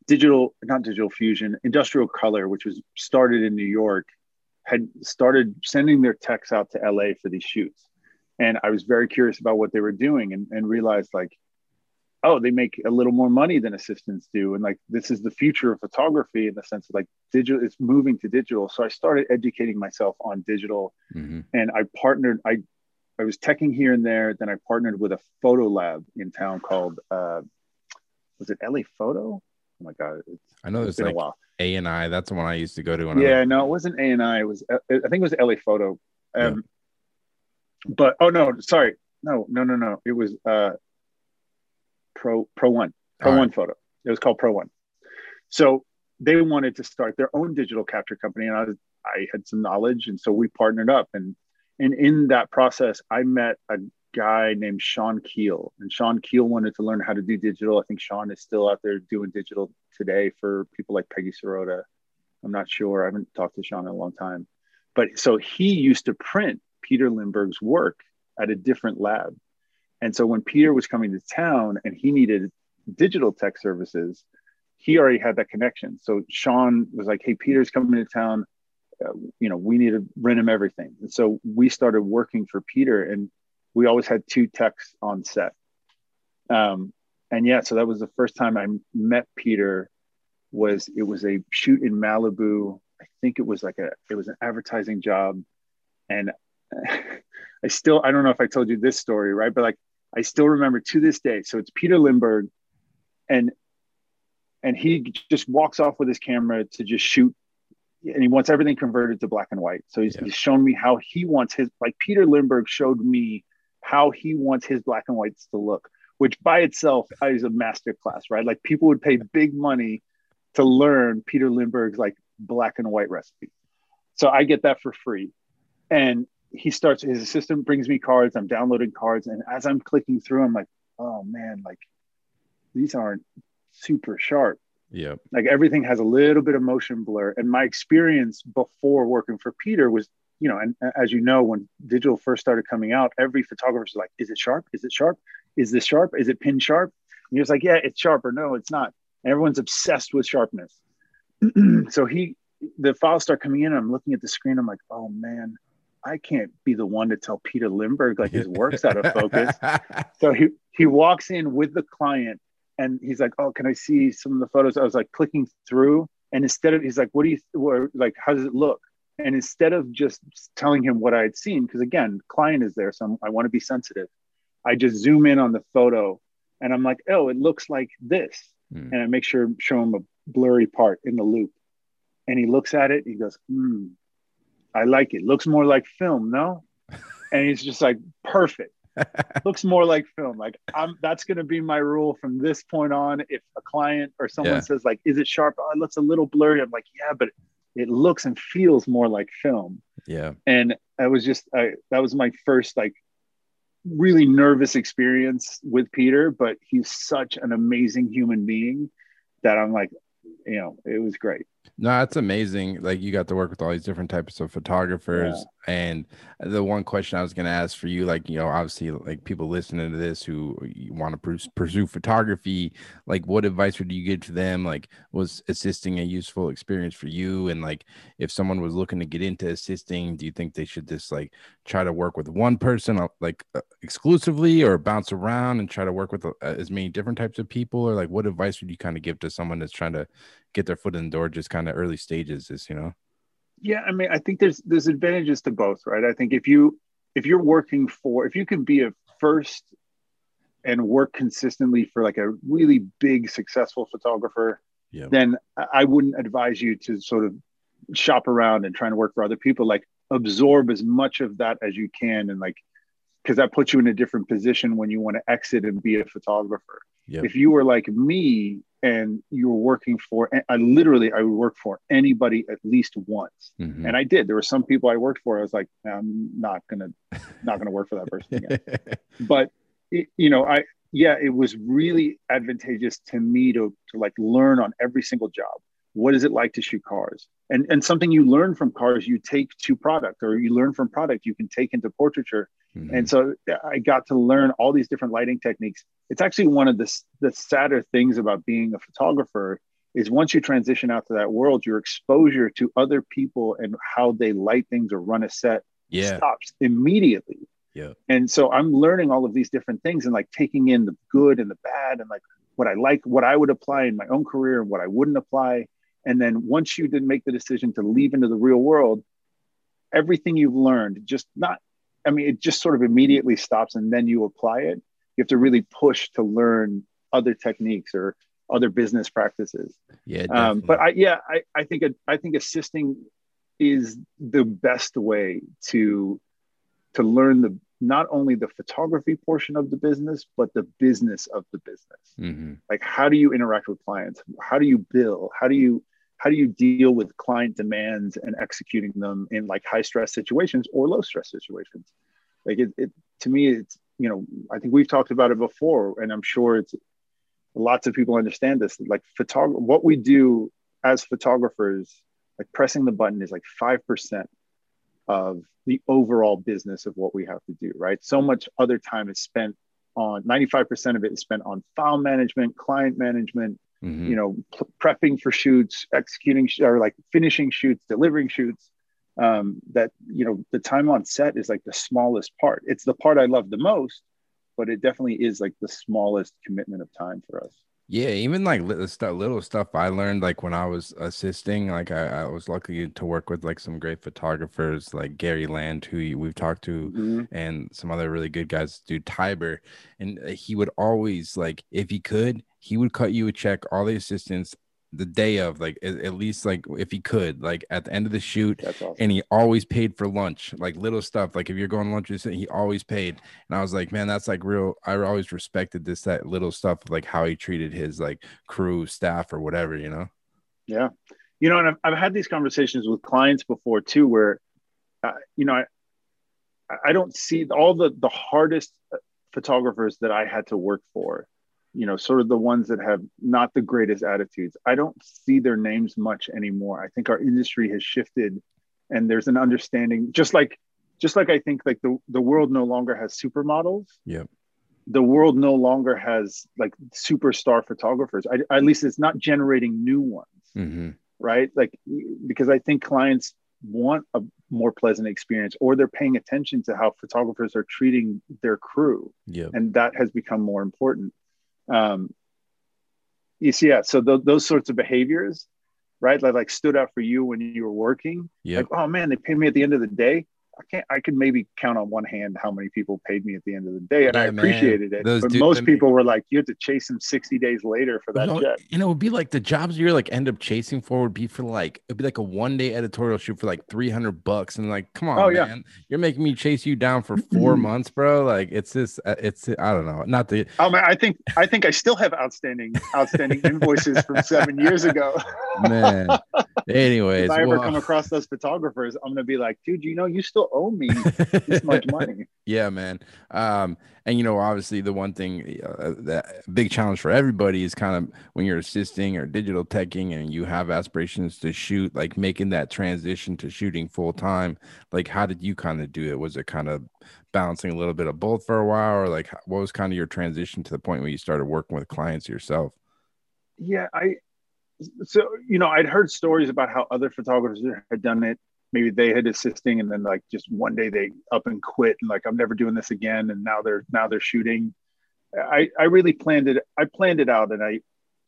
Speaker 2: digital, not digital fusion, industrial color, which was started in New York, had started sending their techs out to LA for these shoots. And I was very curious about what they were doing and, and realized like, oh, they make a little more money than assistants do. And like this is the future of photography in the sense of like digital it's moving to digital. So I started educating myself on digital
Speaker 1: Mhm.
Speaker 2: and I partnered. I I was teching here and there. Then I partnered with a photo lab in town called uh, was it LA Photo? Oh my god, it's
Speaker 1: I know there's
Speaker 2: been
Speaker 1: like
Speaker 2: a while.
Speaker 1: A and I. That's the one I used to go to. When I
Speaker 2: Yeah, no, it wasn't A and I. It was I think it was LA Photo.
Speaker 1: Yeah.
Speaker 2: But oh no, sorry, no, no, no, no. It was uh, Pro Pro One Pro
Speaker 1: All right.
Speaker 2: One Photo. It was called Pro One. So they wanted to start their own digital capture company, and I was I had some knowledge, and so we partnered up. And and in that process, I met a guy named Sean Keel, and Sean Keel wanted to learn how to do digital. I think Sean is still out there doing digital today for people like Peggy Sirota. I'm not sure. I haven't talked to Sean in a long time, but so he used to print Peter Lindbergh's work at a different lab. And so when Peter was coming to town and he needed digital tech services, he already had that connection. So Sean was like, "Hey, Peter's coming to town. Uh, you know, we need to rent him everything." And so we started working for Peter, and we always had two techs on set. Um, and yeah, so that was the first time I met Peter. Was it was a shoot in Malibu? I think it was like a it was an advertising job, and I still I don't know if I told you this story right, but like I still remember to this day. So it's Peter Lindbergh, and and he just walks off with his camera to just shoot, and he wants everything converted to black and white. So he's,
Speaker 1: Yeah.
Speaker 2: he's shown me how he wants his like Peter Lindbergh showed me how he wants his black and whites to look, which by itself is a master class, right? Like people would pay big money to learn Peter Lindbergh's like black and white recipe. So I get that for free. And he starts his assistant brings me cards i'm downloading cards and as i'm clicking through i'm like oh man like these aren't super sharp.
Speaker 1: Yep.
Speaker 2: like everything has a little bit of motion blur and my experience before working for peter was you know and as you know when digital first started coming out every photographer's like is it sharp? Is it sharp? Is this sharp? Is it pin sharp? And he was like yeah it's sharp or no it's not. And everyone's obsessed with sharpness. So he the files start coming in and i'm looking at the screen i'm like oh man I can't be the one to tell Peter Lindbergh like his work's out of focus. So he he walks in with the client and he's like, "Oh, can I see some of the photos?" I was like clicking through, and instead of he's like, "What do you or, like? How does it look?" And instead of just telling him what I had seen, because again, client is there, so I'm, I want to be sensitive. I just zoom in on the photo, and I'm like, "Oh, it looks like this,"
Speaker 1: Hmm.
Speaker 2: and I make sure show him a blurry part in the loupe. and he looks at it. He goes, hmm, I like it. Looks more like film, no? And he's just like, perfect. Looks more like film. Like I'm that's gonna be my rule from this point on. If a client or someone
Speaker 1: Yeah.
Speaker 2: says, like, is it sharp? Oh, it looks a little blurry. I'm like, yeah, but it looks and feels more like film.
Speaker 1: Yeah.
Speaker 2: And I was just I that was my first like really nervous experience with Peter, but he's such an amazing human being that I'm like, you know, it was great.
Speaker 1: No, that's amazing. Like you got to work with all these different types of photographers. And the one question I was going to ask for you, like, you know, obviously, like people listening to this who want to pursue, photography, like, what advice would you give to them? Like, was assisting a useful experience for you? And like, if someone was looking to get into assisting, do you think they should just like try to work with one person, uh, like uh, exclusively, or bounce around and try to work with uh, as many different types of people? Or like, what advice would you kind of give to someone that's trying to get their foot in the door, just kind of early stages, is you know?
Speaker 2: Yeah, I mean, I think there's there's advantages to both, right? I think if you if you're working for if you can be a first and work consistently for like a really big successful photographer,
Speaker 1: Yeah.
Speaker 2: then I wouldn't advise you to sort of shop around and trying to work for other people. Like absorb as much of that as you can, and like because that puts you in a different position when you want to exit and be a photographer.
Speaker 1: Yep.
Speaker 2: If you were like me and you were working for, I literally I would work for anybody at least once
Speaker 1: Mhm.
Speaker 2: and I did. There were some people I worked for. I was like, I'm not gonna, not gonna work for that person again. but it, you know, I yeah, it was really advantageous to me to to like learn on every single job. What is it like to shoot cars? And and something you learn from cars, you take to product, or you learn from product, you can take into portraiture.
Speaker 1: Mhm.
Speaker 2: And so I got to learn all these different lighting techniques. It's actually one of the the sadder things about being a photographer is once you transition out to that world, your exposure to other people and how they light things or run a set
Speaker 1: yeah.
Speaker 2: stops immediately.
Speaker 1: Yeah.
Speaker 2: And so I'm learning all of these different things and like taking in the good and the bad and like what I like, what I would apply in my own career and what I wouldn't apply. And then once you did make the decision to leave into the real world, everything you've learned just not, I mean, it just sort of immediately stops and then you apply it. You have to really push to learn other techniques or other business practices
Speaker 1: Yeah.
Speaker 2: um, but. I yeah I, I think I think assisting is the best way to to learn the not only the photography portion of the business but the business of the business
Speaker 1: Mhm.
Speaker 2: like how do you interact with clients how do you bill how do you how do you deal with client demands and executing them in like high stress situations or low stress situations? Like it, it to me it's you know i think we've talked about it before and i'm sure it's lots of people understand this. Like photog- what we do as photographers like pressing the button is like 5% of the overall business of what we have to do right? So much other time is spent on 95% of it is spent on file management client management
Speaker 1: Mhm.
Speaker 2: you know p- prepping for shoots executing sh- or like finishing shoots delivering shoots um, that you know the time on set is like the smallest part it's the part i love the most but it definitely is like the smallest commitment of time for us
Speaker 1: Yeah, even like little stuff, little stuff I learned like when I was assisting. Like I, I was lucky to work with like some great photographers, like Gary Land, who we've talked to, and some other really good guys, dude Tiber, and uh, he would always like if he could, he would cut you a check, all the assistants, the day of, like at, least like if he could, like at the end of the shoot,
Speaker 2: awesome
Speaker 1: and he always paid for lunch, like little stuff. Like if you're going to lunch, he always paid. And I was like, man, that's like real. I always respected this, that little stuff, like how he treated his like crew, staff, or whatever, you know?
Speaker 2: Yeah. You know, and I've, I've had these conversations with clients before too, where, uh, you know, I, I don't see all the, the hardest uh, photographers that I had to work for, you know, sort of the ones that have not the greatest attitudes. I don't see their names much anymore. I think our industry has shifted and there's an understanding, just like, just like I think like the, the world no longer has supermodels.
Speaker 1: Yeah.
Speaker 2: The world no longer has like superstar photographers. I, at least it's not generating new ones
Speaker 1: Mm-hmm.
Speaker 2: right? Like, because I think clients want a more pleasant experience or they're paying attention to how photographers are treating their crew.
Speaker 1: Yep.
Speaker 2: And that has become more important. Um, you see, yeah. So th- those sorts of behaviors, right? That like stood out for you when you were working.
Speaker 1: Yep.
Speaker 2: Like, oh man, they pay me at the end of the day. I can't I could maybe count on one hand how many people paid me at the end of the day, and
Speaker 1: Yeah,
Speaker 2: I
Speaker 1: man.
Speaker 2: appreciated it.
Speaker 1: Those
Speaker 2: but
Speaker 1: dude-
Speaker 2: most
Speaker 1: I mean-
Speaker 2: people were like, you had to chase them 60 days later for that
Speaker 1: You know,
Speaker 2: check.
Speaker 1: it would be like the jobs you're like end up chasing for would be for like it'd be like a one day editorial shoot for like 300 bucks and like come on
Speaker 2: Oh, yeah.
Speaker 1: you're making me chase you down for four months bro like it's just uh, it's I don't know not the
Speaker 2: Oh man, I think I think I still have outstanding outstanding invoices from seven years ago.
Speaker 1: man anyways
Speaker 2: if I ever
Speaker 1: well-
Speaker 2: come across those photographers, I'm gonna be like, dude, you know, you still owe me this much money.
Speaker 1: yeah man um and you know obviously the one thing uh, that big challenge for everybody is kind of when you're assisting or digital teching and you have aspirations to shoot like making that transition to shooting full time like how did you kind of do it was it kind of balancing a little bit of both for a while or like what was kind of your transition to the point where you started working with clients yourself
Speaker 2: Yeah, I so you know, I'd heard stories about how other photographers had done it. Maybe they had assisting and then like just one day they up and quit and like I'm never doing this again and now they're now they're shooting. I I really planned it I planned it out and I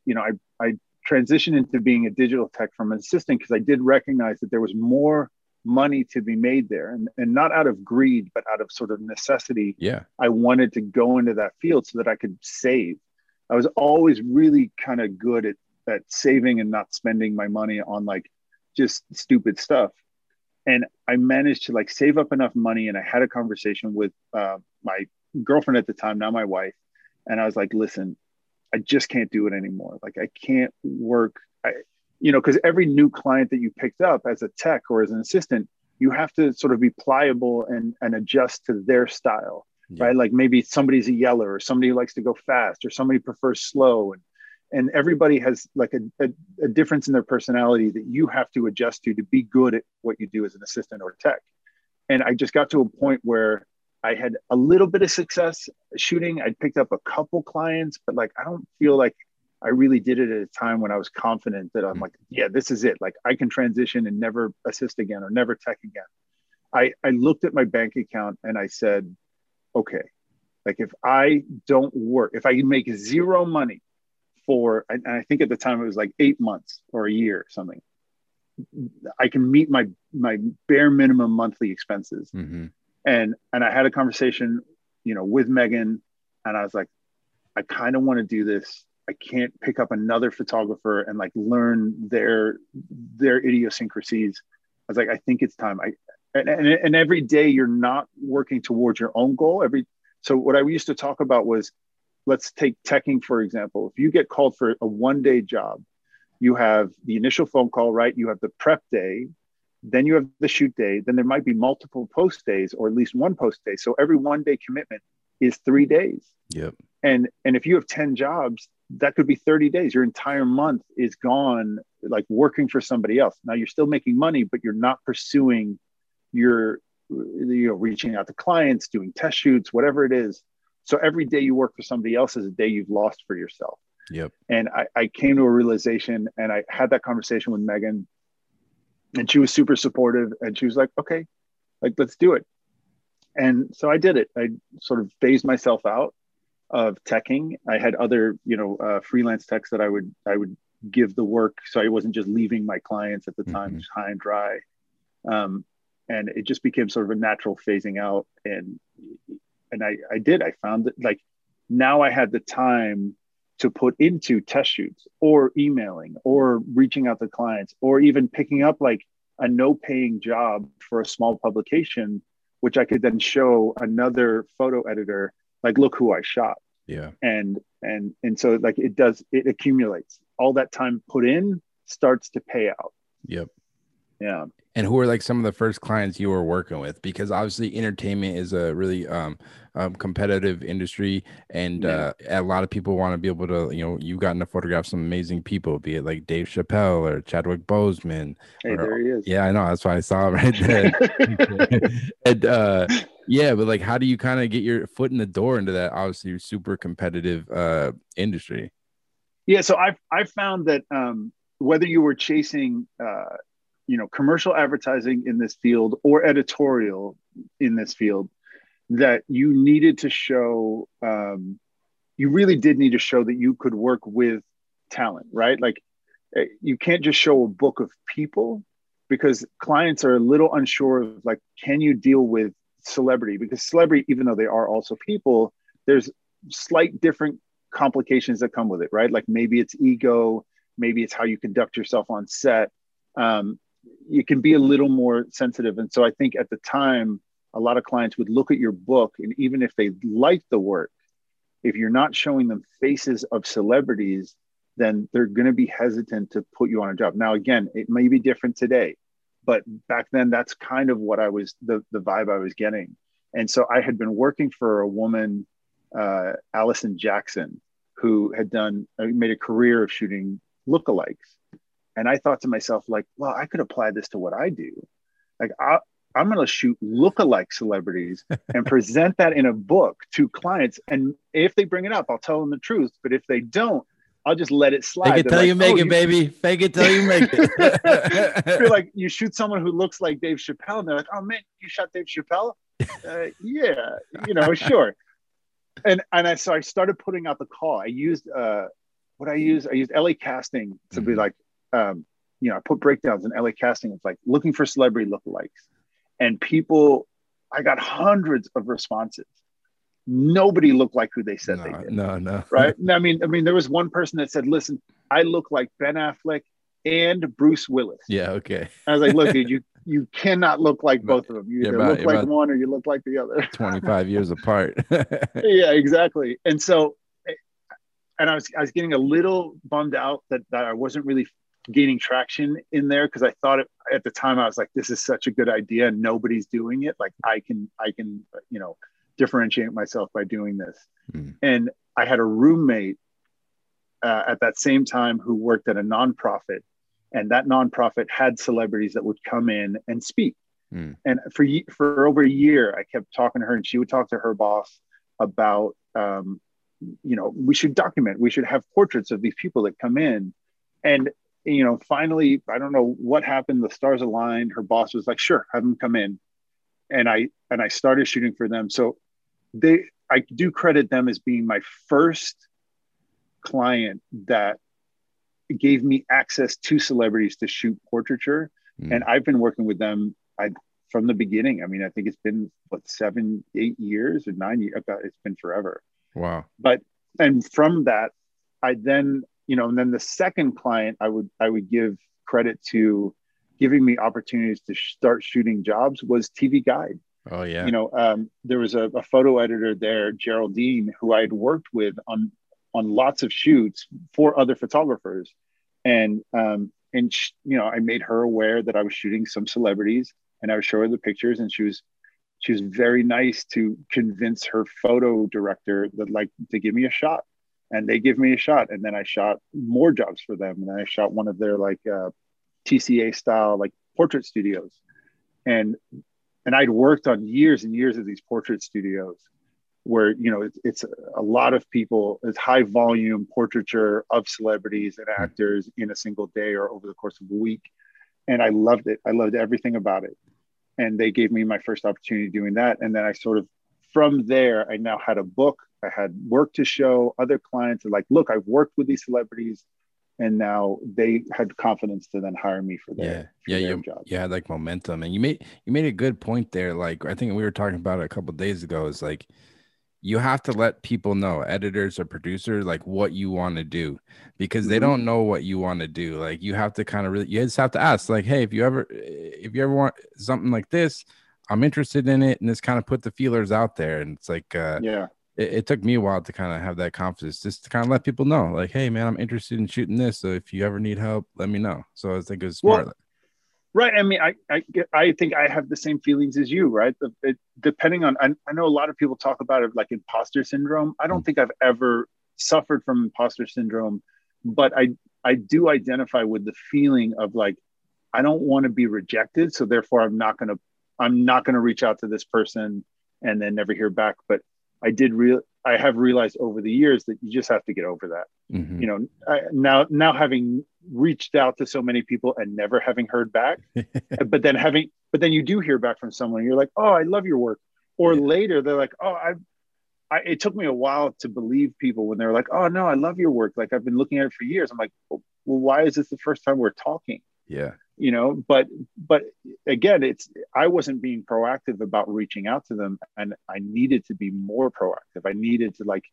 Speaker 2: you know I I transitioned into being a digital tech from an assistant because I did recognize that there was more money to be made there and, and not out of greed but out of sort of necessity
Speaker 1: yeah
Speaker 2: I wanted to go into that field so that I could save. I was always really kind of good at, at saving and not spending my money on like just stupid stuff. And I managed to like save up enough money. And I had a conversation with uh, my girlfriend at the time, now my wife. And I was like, listen, I just can't do it anymore. Like I can't work. I, you know, because every new client that you picked up as a tech or as an assistant, you have to sort of be pliable and, and adjust to their style
Speaker 1: Yeah.
Speaker 2: right? Like maybe somebody's a yeller or somebody likes to go fast or somebody prefers slow and and everybody has like a, a, a difference in their personality that you have to adjust to to be good at what you do as an assistant or tech. And I just got to a point where I had a little bit of success shooting. I picked up a couple clients, but like I don't feel like I really did it at a time when I was confident that I'm mm. like, yeah, this is it. Like I can transition and never assist again or never tech again. I, I looked at my bank account and I said, okay, like if I don't work, if I can make zero money for, and I think at the time it was like eight months or a year or something, I can meet my my bare minimum monthly expenses.
Speaker 1: hmm
Speaker 2: And and I had a conversation, you know, with Megan, and I was like, I kind of want to do this. I can't pick up another photographer and like learn their their idiosyncrasies. I was like, I think it's time. I and, and, and every day you're not working towards your own goal. Every so what I used to talk about was, let's take teching for example. If you get called for a one day job, you have the initial phone call, right? You have the prep day, then you have the shoot day. Then there might be multiple post days or at least one post day. So every one day commitment is three days
Speaker 1: yep
Speaker 2: and and if you have 10 jobs that could be 30 days your entire month is gone like working for somebody else now you're still making money but you're not pursuing your you know reaching out to clients doing test shoots whatever it is so every day you work for somebody else is a day you've lost for yourself.
Speaker 1: Yep.
Speaker 2: And I, I came to a realization and i had that conversation with megan. And she was super supportive and she was like okay like let's do it. And so i did it. I sort of phased myself out of teching. I had other you know uh, freelance techs that i would i would give the work. So i wasn't just leaving my clients at the time
Speaker 1: Mhm.
Speaker 2: high and dry. Um, and it just became sort of a natural phasing out and and i i did i found that like now i had the time to put into test shoots or emailing or reaching out to clients or even picking up like a no paying job for a small publication which i could then show another photo editor like look who i shot.
Speaker 1: Yeah.
Speaker 2: And and and so like it does it accumulates. All that time put in starts to pay out.
Speaker 1: Yep.
Speaker 2: Yeah
Speaker 1: and who are like some of the first clients you were working with? Because obviously entertainment is a really um, um competitive industry and
Speaker 2: Yeah.
Speaker 1: uh a lot of people want to be able to you know you've gotten to photograph some amazing people be it like dave chappelle or chadwick boseman
Speaker 2: hey
Speaker 1: Or-
Speaker 2: there he is.
Speaker 1: Yeah i know that's why i saw it right there. And uh yeah but like how do you kind of get your foot in the door into that obviously super competitive uh industry?
Speaker 2: Yeah, so I've I've found that um, whether you were chasing, uh, you know, commercial advertising in this field or editorial in this field, that you needed to show, um, you really did need to show that you could work with talent, right? Like, eh, you can't just show a book of people because clients are a little unsure of like, can you deal with celebrity? Because celebrity, even though they are also people, there's slight different complications that come with it, right? Like maybe it's ego, maybe it's how you conduct yourself on set. Um, you can be a little more sensitive. And so I think at the time, a lot of clients would look at your book, and even if they like the work, if you're not showing them faces of celebrities, then they're going to be hesitant to put you on a job. Now, again, it may be different today, but back then, that's kind of what I was the, the vibe I was getting. And so I had been working for a woman, uh, Alison Jackson, who had done, uh, made a career of shooting lookalikes. And I thought to myself, like, well, I could apply this to what I do. Like, I, I'm going to shoot lookalike celebrities and present that in a book to clients. And if they bring it up, I'll tell them the truth. But if they don't, I'll just let it slide.
Speaker 3: Fake it till like, you make oh, it, you... baby. Fake it till you make
Speaker 2: it. You're like you shoot someone who looks like Dave Chappelle, and they're like, "Oh man, you shot Dave Chappelle?" Uh, yeah, you know, sure. And and I so I started putting out the call. I used uh, what I used. I used LA Casting to mm-hmm. be like, um, you know, I put breakdowns in LA Casting. It's like looking for celebrity lookalikes, and people. I got hundreds of responses nobody looked like who they said
Speaker 3: no,
Speaker 2: they did.
Speaker 3: No, no.
Speaker 2: Right. I mean, I mean, there was one person that said, listen, I look like Ben Affleck and Bruce Willis.
Speaker 3: Yeah, okay.
Speaker 2: I was like, look, dude, you you cannot look like both of them. You either about, look like one or you look like the other.
Speaker 3: 25 years apart.
Speaker 2: yeah, exactly. And so and I was I was getting a little bummed out that, that I wasn't really gaining traction in there because I thought it, at the time I was like, this is such a good idea and nobody's doing it. Like I can I can you know differentiate myself by doing this. Mm. And I had a roommate uh, at that same time who worked at a nonprofit, and that nonprofit had celebrities that would come in and speak. Mm. And for for over a year, I kept talking to her, and she would talk to her boss about, um, you know, we should document, we should have portraits of these people that come in, and you know, finally, I don't know what happened. The stars aligned. Her boss was like, "Sure, have them come in." and I and I started shooting for them. So they I do credit them as being my first client that gave me access to celebrities to shoot portraiture. Mm. And I've been working with them I from the beginning. I mean, I think it's been what seven, eight years or nine years. It's been forever.
Speaker 3: Wow.
Speaker 2: But and from that, I then, you know, and then the second client I would I would give credit to giving me opportunities to start shooting jobs was TV Guide.
Speaker 3: Oh yeah.
Speaker 2: You know, um, there was a, a, photo editor there, Geraldine, who I had worked with on on lots of shoots for other photographers, and um, and sh- you know, I made her aware that I was shooting some celebrities, and I would show her the pictures, and she was she was very nice to convince her photo director that like to give me a shot, and they give me a shot, and then I shot more jobs for them, and then I shot one of their like uh, TCA style like portrait studios. And and I'd worked on years and years of these portrait studios where you know it's, it's a lot of people it's high volume portraiture of celebrities and hmm. actors in a single day or over the course of a week. And i loved it. I loved everything about it. And they gave me my first opportunity doing that. And then i sort of from there i now had a book i had work to show other clients like look i've worked with these celebrities and now they had confidence to then hire me for their
Speaker 3: yeah
Speaker 2: for
Speaker 3: yeah
Speaker 2: their
Speaker 3: you,
Speaker 2: job.
Speaker 3: you had like momentum and you made you made a good point there like i think we were talking about it a couple days ago is like you have to let people know editors or producers like what you want to do because they mm-hmm. don't know what you want to do like you have to kind of really you just have to ask like hey if you ever if you ever want something like this i'm interested in it and just kind of put the feelers out there and it's like uh
Speaker 2: yeah.
Speaker 3: it, it, took me a while to kind of have that confidence just to kind of let people know like hey man i'm interested in shooting this so if you ever need help let me know. So i think it's smart well,
Speaker 2: right i mean i i i think i have the same feelings as you right? It, depending on I, I, know a lot of people talk about it like imposter syndrome. I don't mm-hmm. think i've ever suffered from imposter syndrome but i i do identify with the feeling of like i don't want to be rejected so therefore i'm not going to i'm not going to reach out to this person and then never hear back but I did real I have realized over the years that you just have to get over that. Mm-hmm. You know, I, now now having reached out to so many people and never having heard back, but then having but then you do hear back from someone, you're like, oh, I love your work. Or yeah. later they're like, oh, I've I, it took me a while to believe people when they're like, "Oh no, I love your work. Like I've been looking at it for years." I'm like, "Well, why is this the first time we're talking?"
Speaker 3: Yeah.
Speaker 2: You know but but again it's i wasn't being proactive about reaching out to them and i needed to be more proactive. I needed to like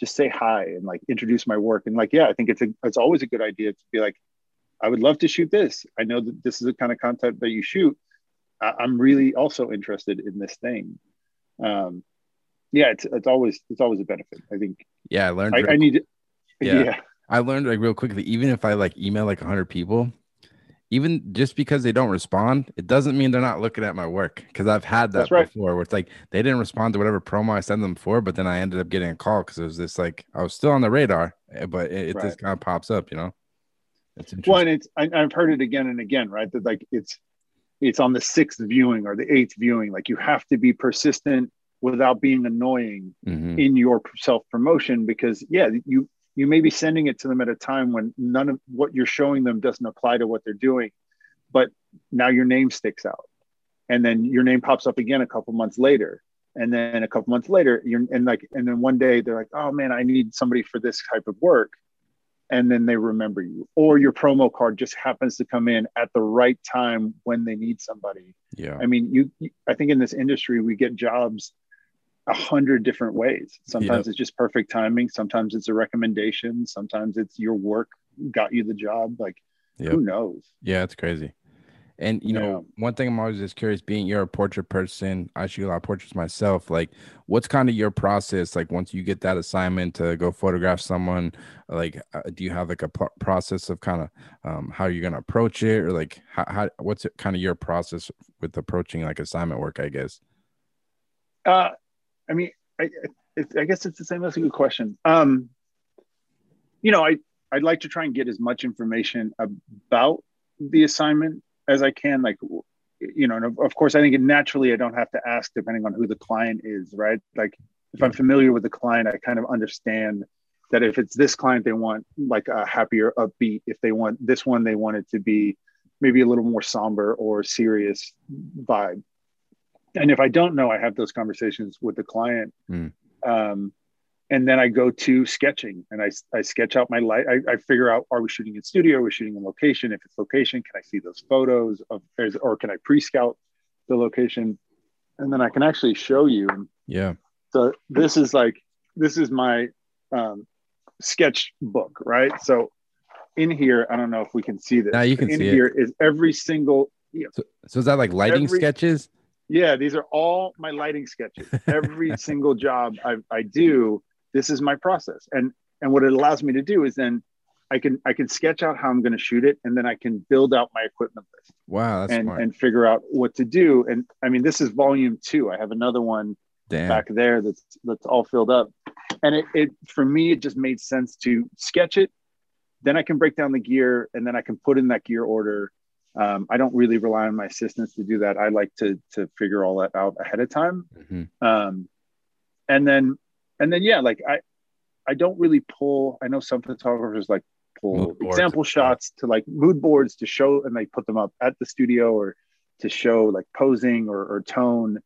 Speaker 2: just say hi and like introduce my work. And like yeah i think it's a it's always a good idea to be like i would love to shoot this. I know that this is the kind of content that you shoot. I, i'm really also interested in this thing. Um yeah it's, it's always it's always a benefit i think.
Speaker 1: Yeah, I learned.
Speaker 2: i,
Speaker 1: real-
Speaker 2: I need to
Speaker 1: Yeah.
Speaker 2: yeah.
Speaker 1: I learned like real quickly, even if I like email like 100 people, even just because they don't respond, it doesn't mean they're not looking at my work. Because I've had that
Speaker 2: right.
Speaker 1: before where it's like they didn't respond to whatever promo I sent them for, but then I ended up getting a call because it was this like I was still on the radar, eh, but it, it
Speaker 2: Right.
Speaker 1: just kind of pops up, you know? It's interesting.
Speaker 2: Well, and it's I, I've heard it again and again, right? That like it's it's on the sixth viewing or the eighth viewing. Like you have to be persistent without being annoying
Speaker 1: Mhm.
Speaker 2: in your self promotion because yeah, you you may be sending it to them at a time when none of what you're showing them doesn't apply to what they're doing, but now your name sticks out, and then your name pops up again a couple months later. And then a couple months later, you're and like, and then one day they're like, "Oh man, I need somebody for this type of work," and then they remember you or your promo card just happens to come in at the right time when they need somebody
Speaker 1: yeah.
Speaker 2: i mean you you- i think in this industry we get jobs a hundred different ways sometimes
Speaker 1: Yep.
Speaker 2: it's just perfect timing sometimes it's a recommendation sometimes it's your work got you the job like
Speaker 1: Yep.
Speaker 2: who knows
Speaker 1: Yeah, it's crazy. And you know, one thing I'm always just curious, being you're a portrait person, I shoot a lot of portraits myself. Like, what's kind of your process? Like, once you get that assignment to go photograph someone, like, uh, do you have like a pro- process of kind of um, how you're gonna approach it, or like, how, how what's kind of your process with approaching like assignment work? I guess.
Speaker 2: uh i mean i i guess it's the same. That's a good question. Um you know i i'd like to try and get as much information about the assignment as i can like you know and of course i think naturally i don't have to ask depending on who the client is right? Like if i'm familiar with the client i kind of understand that if it's this client they want like a happier upbeat. If they want this one they want it to be maybe a little more somber or serious vibe and if i don't know i have those conversations with the client
Speaker 1: Mm.
Speaker 2: um, and then i go to sketching and i, I sketch out my light I, I figure out are we shooting in studio are we shooting in location if it's location can i see those photos of or can i pre-scout the location and then i can actually show you
Speaker 1: Yeah.
Speaker 2: so this is like this is my um, sketch book right so in here i don't know if we can see this
Speaker 1: Now you can
Speaker 2: in
Speaker 1: see it.
Speaker 2: here is every single
Speaker 1: So is that like lighting
Speaker 2: Every-
Speaker 1: sketches?
Speaker 2: Yeah, these are all my lighting sketches. Every single job I, I do, this is my process. And and what it allows me to do is then I can I can sketch out how I'm going to shoot it, and then I can build out my equipment list
Speaker 1: Wow, that's
Speaker 2: and
Speaker 1: smart.
Speaker 2: and figure out what to do. And I mean, this is volume two. I have another one
Speaker 1: Damn.
Speaker 2: back there that's that's all filled up. And it, it for me, it just made sense to sketch it. Then I can break down the gear, and then I can put in that gear order. Um, I don't really rely on my assistants to do that. I like to to figure all that out ahead of time.
Speaker 1: Mhm.
Speaker 2: Um, and then and then yeah, like I I don't really pull. I know some photographers like pull example shots to like mood boards to show, and they put them up at the studio or to show like posing or, or tone.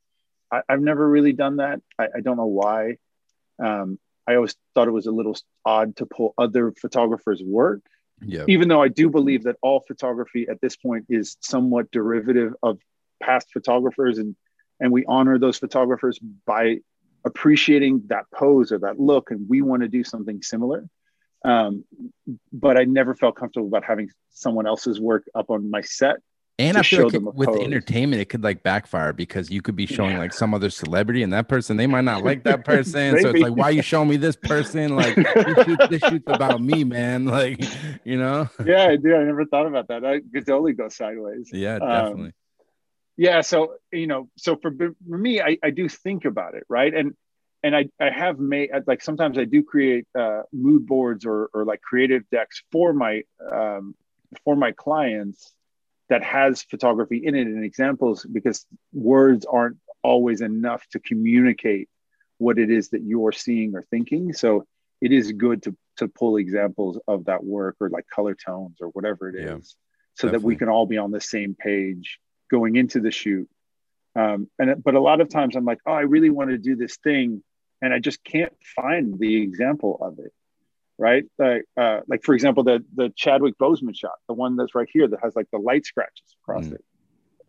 Speaker 2: I, I've never really done that. I, I don't know why. Um, I always thought it was a little odd to pull other photographers' work,
Speaker 1: Yeah.
Speaker 2: even though I do believe that all photography at this point is somewhat derivative of past photographers, and and we honor those photographers by appreciating that pose or that look, and we want to do something similar. Um, but I never felt comfortable about having someone else's work up on my set.
Speaker 1: And I feel like it- with entertainment, it could like backfire because you could be showing
Speaker 2: Yeah.
Speaker 1: like some other celebrity, and that person they might not like that person. so it's like, why are you showing me this person? Like this, shoot, this shoot's about me, man. Like, you know?
Speaker 2: Yeah, I do. I never thought about that. I could totally go sideways.
Speaker 1: Yeah,
Speaker 2: Um,
Speaker 1: definitely.
Speaker 2: yeah so you know so for, for me I, I do think about it right and and i i have made like sometimes i do create uh, mood boards or or like creative decks for my um, for my clients that has photography in it and examples because words aren't always enough to communicate what it is that you're seeing or thinking. So it is good to to pull examples of that work or like color tones or whatever it is
Speaker 1: Yeah,
Speaker 2: so that we can all be on the same page going into the shoot. Um, and but a lot of times I'm like, oh, I really want to do this thing, and I just can't find the example of it, right? Like, uh, like for example, the the Chadwick Boseman shot, the one that's right here that has like the light scratches across mm. it.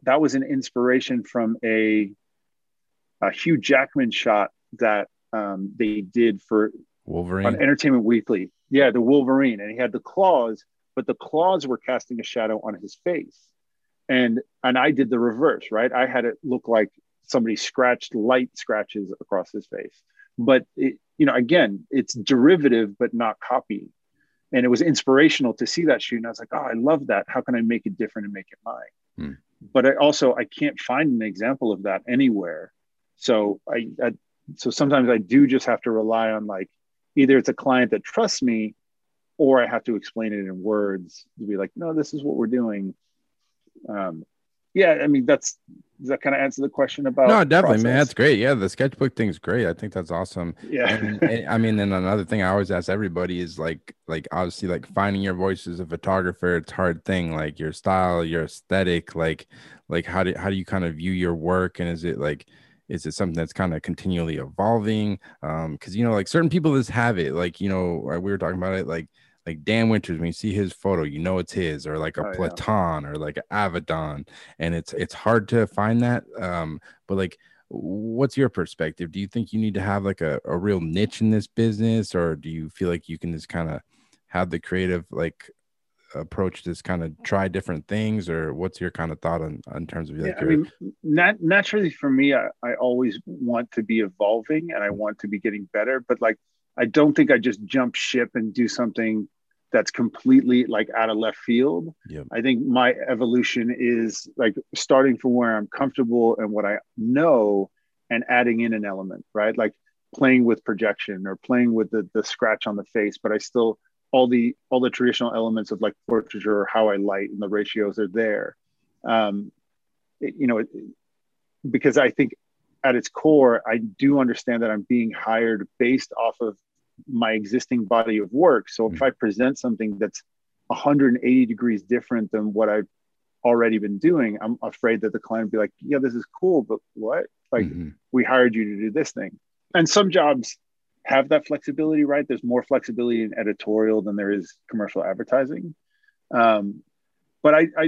Speaker 2: That was an inspiration from a, a Hugh Jackman shot that um, they did for
Speaker 1: Wolverine
Speaker 2: on Entertainment Weekly. Yeah, the Wolverine, and he had the claws, but the claws were casting a shadow on his face, and and I did the reverse, right? I had it look like somebody scratched light scratches across his face, but it, you know, again, it's derivative but not copy. And it was inspirational to see that shoot, and I was like, oh, I love that. How can I make it different and make it mine? Hmm. But I also I can't find an example of that anywhere. So I, I so sometimes I do just have to rely on like either it's a client that trusts me or I have to explain it in words to be like, no, this is what we're doing. Um, yeah, I mean, that's does that kind of answer the question about
Speaker 1: no definitely process? man that's great. Yeah the sketchbook thing's great. I think that's awesome.
Speaker 2: Yeah.
Speaker 1: And, and, i mean then another thing i always ask everybody is like like obviously like finding your voice as a photographer it's hard thing like your style your aesthetic like like how do how do you kind of view your work? And is it like is it something that's kind of continually evolving? Um because you know like certain people just have it like you know we were talking about it like like Dan Winters, when you see his photo, you know it's his, or like a oh, Platon yeah. or like an Avedon, and it's it's hard to find that. Um, but like, what's your perspective? Do you think you need to have like a, a real niche in this business, or do you feel like you can just kind of have the creative like approach this kind of try different things or what's your kind of thought on, on terms of like
Speaker 2: yeah, i mean nat- naturally for me I, I always want to be evolving and i want to be getting better but like i don't think i just jump ship and do something that's completely like out of left field.
Speaker 1: Yep.
Speaker 2: i think my evolution is like starting from where i'm comfortable and what i know and adding in an element right? Like playing with projection or playing with the, the scratch on the face but i still all the all the traditional elements of like portraiture or how i light and the ratios are there. Um it, you know it, because i think at its core i do understand that i'm being hired based off of my existing body of work so if i present something that's 180 degrees different than what i've already been doing i'm afraid that the client will be like yeah this is cool but what like mm-hmm. we hired you to do this thing and some jobs have that flexibility, right? There's more flexibility in editorial than there is commercial advertising. Um, but I, I,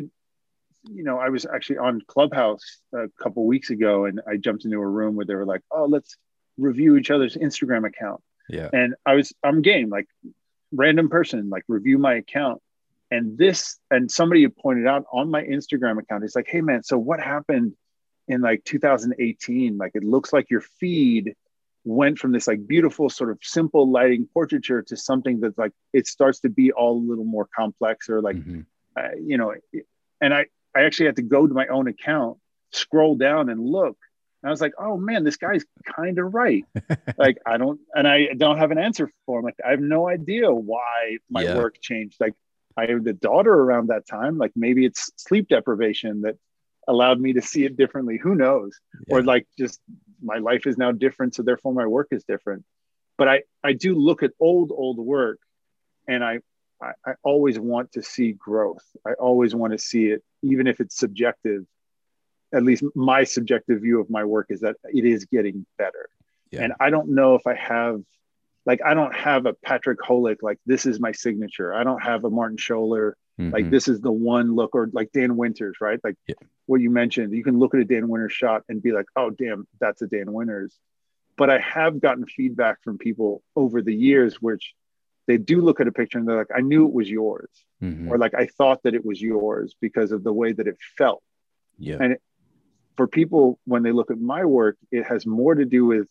Speaker 2: you know, I was actually on Clubhouse a couple weeks ago, and I jumped into a room where they were like, "Oh, let's review each other's Instagram account."
Speaker 1: Yeah.
Speaker 2: And I was, I'm game, like random person, like review my account. And this, and somebody pointed out on my Instagram account, he's like, "Hey, man, so what happened in like 2018? Like, it looks like your feed." went from this like beautiful sort of simple lighting portraiture to something that's like it starts to be all a little more complex or like mm-hmm. uh, you know and i i actually had to go to my own account scroll down and look and i was like oh man this guy's kind of right. Like i don't and i don't have an answer for him. Like i have no idea why my yeah. work changed. Like i had a daughter around that time. Like maybe it's sleep deprivation that allowed me to see it differently. Who knows? Yeah. or like just my life is now different so therefore my work is different. But i i do look at old old work and i i, I always want to see growth. I always want to see it even if it's subjective at least my subjective view of my work is that it is getting better yeah. and i don't know if i have like i don't have a patrick holick like this is my signature i don't have a martin schoeller mm-hmm. like this is the one look or like dan winters right like yeah what you mentioned. You can look at a Dan Winters shot and be like, oh, damn, that's a Dan Winters. But I have gotten feedback from people over the years, which they do look at a picture and they're like, I knew it was yours. Mm-hmm. Or like, I thought that it was yours because of the way that it felt.
Speaker 1: Yeah.
Speaker 2: And for people, when they look at my work, it has more to do with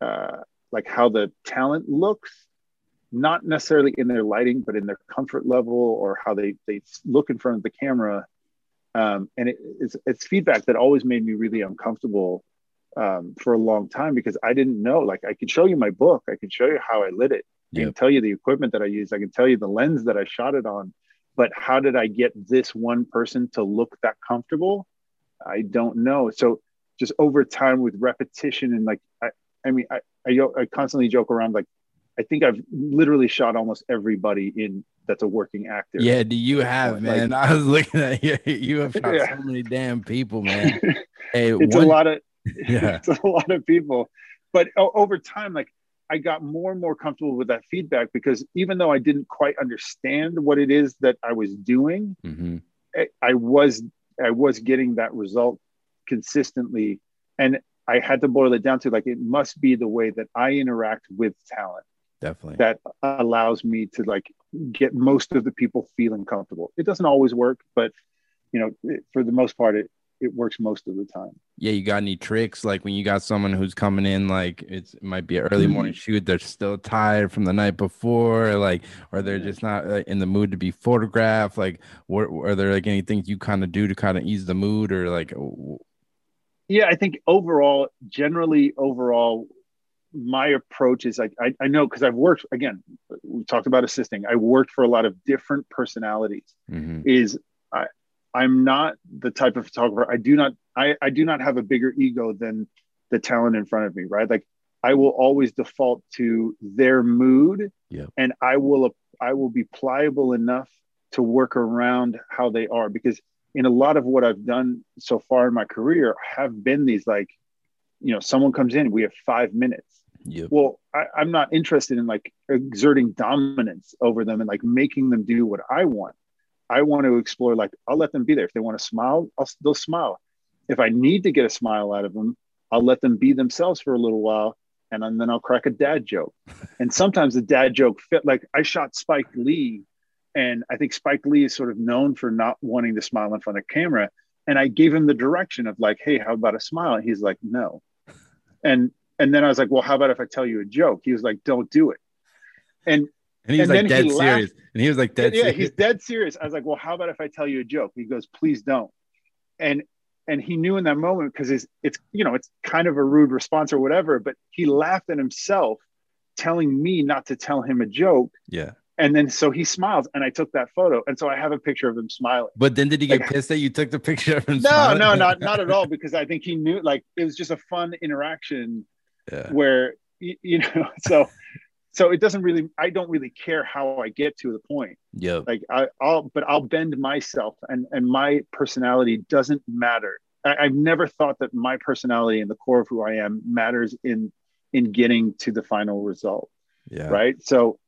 Speaker 2: uh, like how the talent looks not necessarily in their lighting, but in their comfort level or how they they look in front of the camera um, and it, it's, it's feedback that always made me really uncomfortable um, for a long time because I didn't know. Like I could show you my book, I can show you how I lit it, I can tell you the equipment that I used, I can tell you the lens that I shot it on. But how did I get this one person to look that comfortable? I don't know. So just over time with repetition and like I, I mean I, I, I constantly joke around like I think I've literally shot almost everybody in that's a working actor.
Speaker 1: Yeah, do you have, man? Like, I was looking at you. You have shot yeah. so many damn people, man.
Speaker 2: Hey, it's one, a lot of yeah, it's a lot of people. But over time, like I got more and more comfortable with that feedback because even though I didn't quite understand what it is that I was doing,
Speaker 3: Mm-hmm.
Speaker 2: I, I was I was getting that result consistently, and I had to boil it down to like it must be the way that I interact with talent
Speaker 3: Definitely.
Speaker 2: that allows me to like get most of the people feeling comfortable. It doesn't always work, but you know, for the most part, it it works most of the time.
Speaker 3: yeah, you got any tricks like when you got someone who's coming in like it's it might be an early morning shoot, they're still tired from the night before, like or they're just not uh, in the mood to be photographed. Like, what are there like any things you kind of do to kind of ease the mood or like?
Speaker 2: Yeah, I think overall, generally overall, my approach is like I, I know because I've worked again. We talked about assisting. I worked for a lot of different personalities.
Speaker 3: Mhm.
Speaker 2: Is I I'm not the type of photographer. I do not I I do not have a bigger ego than the talent in front of me. Right, like I will always default to their mood,
Speaker 3: Yep.
Speaker 2: and I will I will be pliable enough to work around how they are because in a lot of what I've done so far in my career have been these like, you know, someone comes in, we have five minutes.
Speaker 3: Yep.
Speaker 2: Well, I, I'm not interested in like exerting dominance over them and like making them do what I want. I want to explore, like, I'll let them be there. If they want to smile, I'll, they'll smile. If I need to get a smile out of them, I'll let them be themselves for a little while and then I'll crack a dad joke. And sometimes the dad joke fit, like, I shot Spike Lee and I think Spike Lee is sort of known for not wanting to smile in front of camera. And I gave him the direction of like, hey, how about a smile? And he's like, no. And and then I was like, well, how about if I tell you a joke? He was like, don't do it. And
Speaker 3: And he's
Speaker 2: And
Speaker 3: like dead
Speaker 2: he laughed.
Speaker 3: serious. And he was like dead
Speaker 2: yeah,
Speaker 3: serious.
Speaker 2: he's dead serious. I was like, well, how about if I tell you a joke? He goes, please don't. And and he knew in that moment because it's it's you know it's kind of a rude response or whatever, but he laughed at himself, telling me not to tell him a joke.
Speaker 3: yeah.
Speaker 2: And then so he smiles, and I took that photo, and so I have a picture of him smiling.
Speaker 3: But then did he get
Speaker 2: Like-
Speaker 3: pissed that you took the picture of him?
Speaker 2: No,
Speaker 3: smiling?
Speaker 2: no, not not at all, because I think he knew like it was just a fun interaction
Speaker 3: Yeah.
Speaker 2: where you, you know so so it doesn't really I don't really care how I get to the point.
Speaker 3: yeah
Speaker 2: like I, I'll but I'll bend myself and and my personality doesn't matter. I, I've never thought that my personality and the core of who I am matters in in getting to the final result,
Speaker 3: Yeah.
Speaker 2: right? So,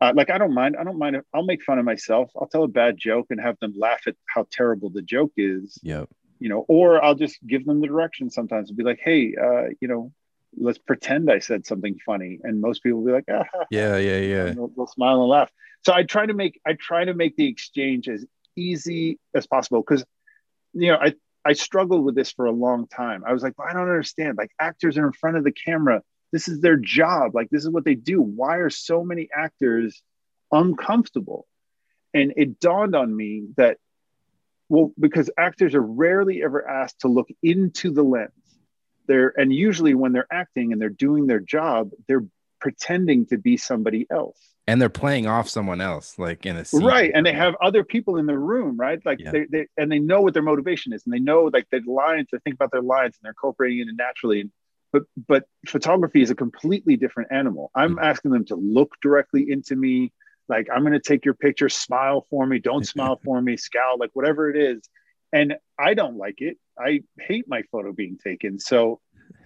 Speaker 2: uh, like I don't mind. I don't mind. If, I'll make fun of myself. I'll tell a bad joke and have them laugh at how terrible the joke is,
Speaker 3: yeah
Speaker 2: you know. Or I'll just give them the direction sometimes and be like, hey, uh, you know, let's pretend I said something funny, and most people will be like, ah,
Speaker 3: Yeah. Yeah. Yeah.
Speaker 2: they'll, they'll smile and laugh. So I try to make I try to make the exchange as easy as possible because you know I I struggled with this for a long time. I was like, I don't understand. Like actors are in front of the camera. This is their job. Like this is what they do. Why are so many actors uncomfortable? And it dawned on me that well, because actors are rarely ever asked to look into the lens. They're and usually when they're acting and they're doing their job, they're pretending to be somebody else.
Speaker 3: And they're playing off someone else, like in a scene.
Speaker 2: right and they have other people in the room right like
Speaker 3: Yeah.
Speaker 2: they, they and they know what their motivation is and they know like their lines they think about their lines and they're incorporating it naturally but but photography is a completely different animal i'm
Speaker 3: Mhm.
Speaker 2: asking them to look directly into me like i'm going to take your picture smile for me don't smile for me scowl like whatever it is and i don't like it i hate my photo being taken so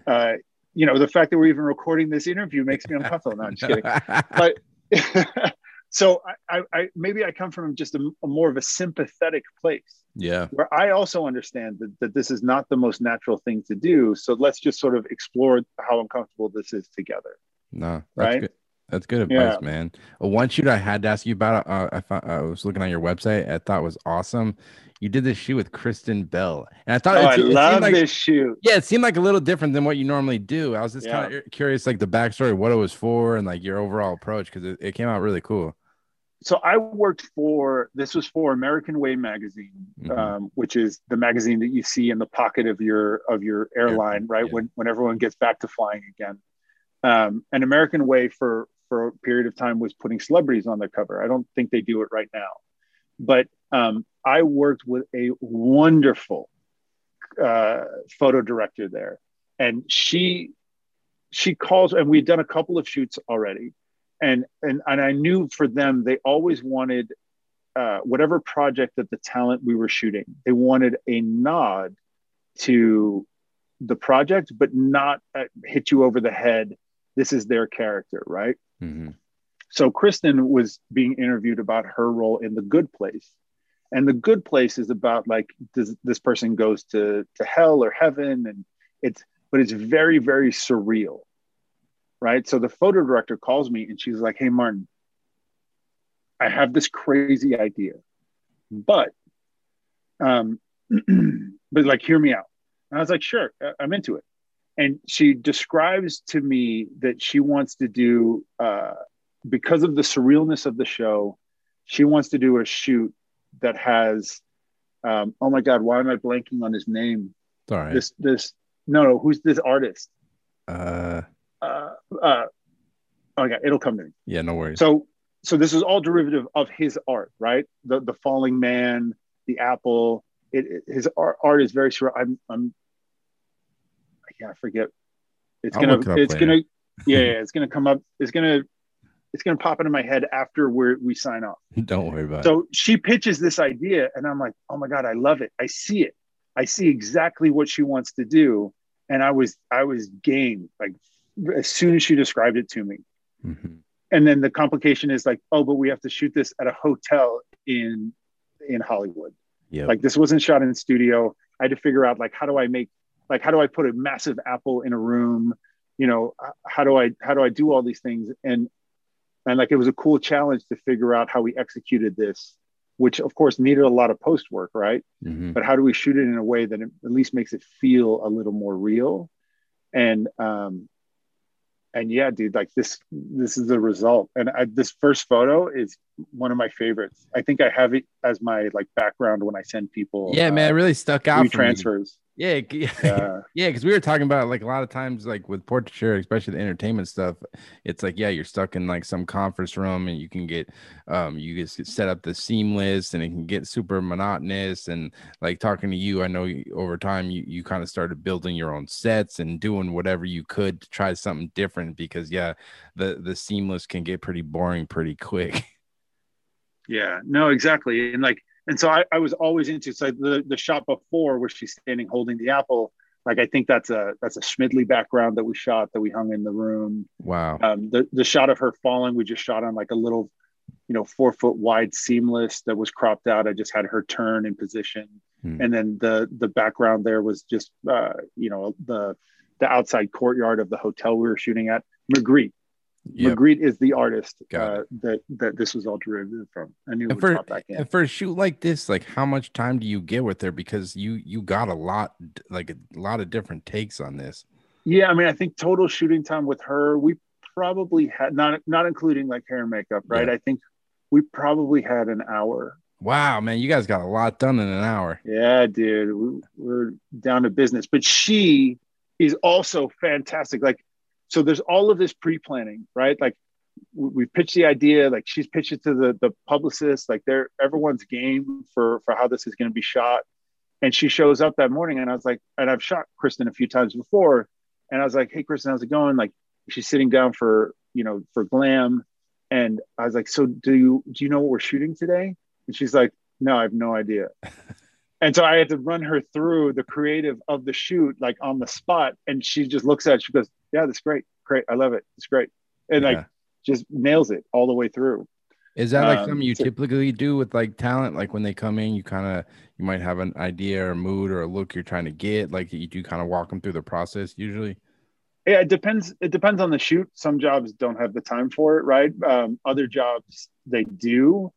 Speaker 2: uh you know the fact that we're even recording this interview makes me uncomfortable no i'm just kidding but so I, I, I maybe I come from just a, a more of a sympathetic place
Speaker 3: yeah.
Speaker 2: where I also understand that, that this is not the most natural thing to do. So let's just sort of explore how uncomfortable this is together.
Speaker 3: No,
Speaker 2: Right?
Speaker 3: good. That's good advice,
Speaker 2: Yeah.
Speaker 3: man. Uh, One shoot I had to ask you about. Uh, I found, I was looking on your website. I thought was awesome. You did this shoot with Kristen Bell, and I thought
Speaker 2: Oh,
Speaker 3: it,
Speaker 2: I
Speaker 3: it
Speaker 2: love
Speaker 3: like,
Speaker 2: this shoot.
Speaker 3: Yeah, it seemed like a little different than what you normally do. I was just
Speaker 2: Yeah.
Speaker 3: kind of curious, like the backstory, what it was for, and like your overall approach, because it, it came out really cool.
Speaker 2: So I worked for this was for American Way magazine,
Speaker 3: Mhm.
Speaker 2: um, which is the magazine that you see in the pocket of your of your airline, right?
Speaker 3: yeah.
Speaker 2: When when everyone gets back to flying again. Um, and American Way for for a period of time was putting celebrities on their cover. I don't think they do it right now, but um, I worked with a wonderful uh, photo director there, and she she calls, and we'd done a couple of shoots already, and and and I knew for them they always wanted uh, whatever project that the talent we were shooting, they wanted a nod to the project, but not uh, hit you over the head this is their character, right?
Speaker 1: Mhm.
Speaker 2: So Kristen was being interviewed about her role in The Good Place. And The Good Place is about like does this person goes to to hell or heaven and it's but it's very very surreal. Right? So the photo director calls me and she's like, "Hey Maarten, I have this crazy idea. But um but like hear me out." And I was like, "Sure, I'm into it." And she describes to me that she wants to do uh because of the surrealness of the show, she wants to do a shoot that has, um, oh my God, why am I blanking on his name?
Speaker 1: All right.
Speaker 2: This, this, no, no, who's this artist?
Speaker 1: uh,
Speaker 2: Uh, uh, oh yeah, it'll come to me.
Speaker 1: yeah, no worries.
Speaker 2: So, so this is all derivative of his art, right? The the falling man, the apple. It, it- his art, art is very surreal. I'm, I'm, yeah, I forget. It's
Speaker 1: I'll
Speaker 2: gonna,
Speaker 1: it
Speaker 2: it's
Speaker 1: later.
Speaker 2: gonna, yeah, yeah, it's gonna come up. It's gonna, it's gonna pop into my head after we we sign off.
Speaker 1: Don't worry about it.
Speaker 2: So she pitches this idea, and I'm like, oh my god, I love it. I see it. I see exactly what she wants to do, and I was I was game like as soon as she described it to me.
Speaker 1: Mhm.
Speaker 2: And then the complication is like, oh, but we have to shoot this at a hotel in in Hollywood.
Speaker 1: Yeah.
Speaker 2: Like this wasn't shot in studio. I had to figure out like how do I make like how do I put a massive apple in a room? You know, how do I how do I do all these things? And and like it was a cool challenge to figure out how we executed this, which of course needed a lot of post work, right?
Speaker 1: Mhm.
Speaker 2: But how do we shoot it in a way that it at least makes it feel a little more real? And um and yeah, dude, like this this is the result. And I, this first photo is one of my favorites. I think I have it as my like background when I send people
Speaker 1: yeah, man, it
Speaker 2: uh,
Speaker 1: really stuck out. for me.
Speaker 2: transfers.
Speaker 1: Yeah, yeah, because we were talking about like a lot of times, like with portraiture, especially the entertainment stuff. It's like, yeah, you're stuck in like some conference room, and you can get, um, you just get set up the seamless, and it can get super monotonous. And like talking to you, I know you, over time you you kind of started building your own sets and doing whatever you could to try something different. Because yeah, the the seamless can get pretty boring pretty quick.
Speaker 2: Yeah, no, exactly. And like, and so I, I was always into so the the shot before where she's standing holding the apple. Like I think that's a that's a Schmidli background that we shot that we hung in the room.
Speaker 1: Wow.
Speaker 2: Um, the the shot of her falling we just shot on like a little, you know, four foot wide seamless that was cropped out. I just had her turn in position,
Speaker 1: Hmm.
Speaker 2: and then the the background there was just uh, you know the the outside courtyard of the hotel we were shooting at. Magritte.
Speaker 1: Yep.
Speaker 2: Magritte is the artist uh, that that this was all derivative from. I knew
Speaker 1: And for, and for a shoot like this, like how much time do you get with her? Because you you got a lot, like a lot of different takes on this.
Speaker 2: Yeah, I mean, I think total shooting time with her, we probably had not not including like hair and makeup, right?
Speaker 1: Yeah.
Speaker 2: I think we probably had an hour.
Speaker 1: Wow, man, you guys got a lot done in an hour.
Speaker 2: Yeah, dude, we, we're down to business. But she is also fantastic. Like, so there's all of this pre-planning, right? Like, we pitched the idea. Like, she's pitched it to the the publicist. Like, they're everyone's game for for how this is going to be shot. And she shows up that morning, and I was like, and I've shot Kristen a few times before, and I was like, hey, Kristen, how's it going? Like, she's sitting down for you know for glam, and I was like, so do you do you know what we're shooting today? And she's like, no, I have no idea. And so I had to run her through the creative of the shoot, like on the spot. And she just looks at it. She goes, Yeah, that's great. Great. I love it. It's great. And
Speaker 1: Yeah.
Speaker 2: like just nails it all the way through.
Speaker 1: Is that like
Speaker 2: Um,
Speaker 1: something you
Speaker 2: so-
Speaker 1: typically do with like talent? Like when they come in, you kind of you might have an idea or mood or a look you're trying to get. Like you do kind of walk them through the process usually.
Speaker 2: Yeah, it depends. It depends on the shoot. Some jobs don't have the time for it, right? Um, other jobs they do.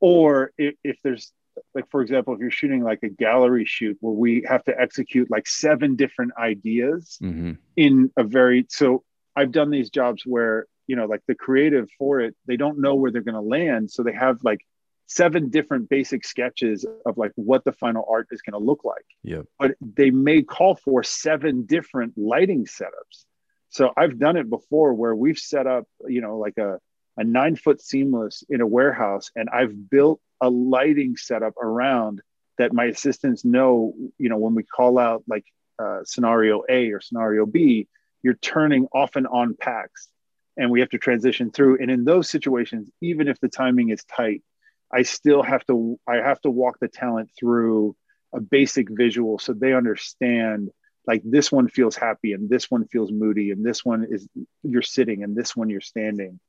Speaker 2: Or if, if there's like, for example, if you're shooting like a gallery shoot where we have to execute like seven different ideas,
Speaker 1: hmm
Speaker 2: in a very so I've done these jobs where you know like the creative for it they don't know where they're going to land so they have like seven different basic sketches of like what the final art is going to look like.
Speaker 1: Yeah
Speaker 2: but they may call for seven different lighting setups. So I've done it before where we've set up you know like a a nine foot seamless in a warehouse and I've built a lighting setup around that my assistants know you know when we call out like uh, scenario A or scenario B, you're turning off and on packs, and we have to transition through. And in those situations, even if the timing is tight, I still have to I have to walk the talent through a basic visual so they understand like this one feels happy and this one feels moody and this one is you're sitting and this one you're standing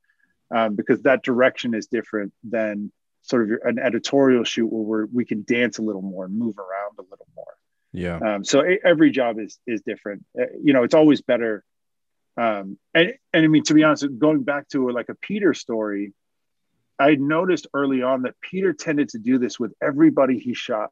Speaker 2: um, because that direction is different than sort of your, an editorial shoot where we're, we can dance a little more and move around a little more
Speaker 1: Yeah.
Speaker 2: um, so every job is is different Uh, you know it's always better um, and and i mean to be honest going back to like a peter story i noticed early on that peter tended to do this with everybody he shot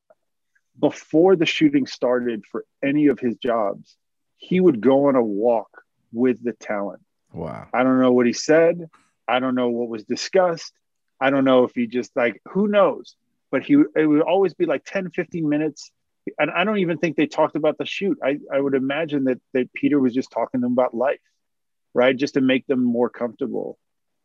Speaker 2: before the shooting started for any of his jobs he would go on a walk with the talent
Speaker 1: Wow.
Speaker 2: I don't know what he said. I don't know what was discussed. I don't know if he just like, who knows? But he, it would always be like 10, 15 minutes. And I don't even think they talked about the shoot. I, I would imagine that, that Peter was just talking to them about life, right? Just to make them more comfortable.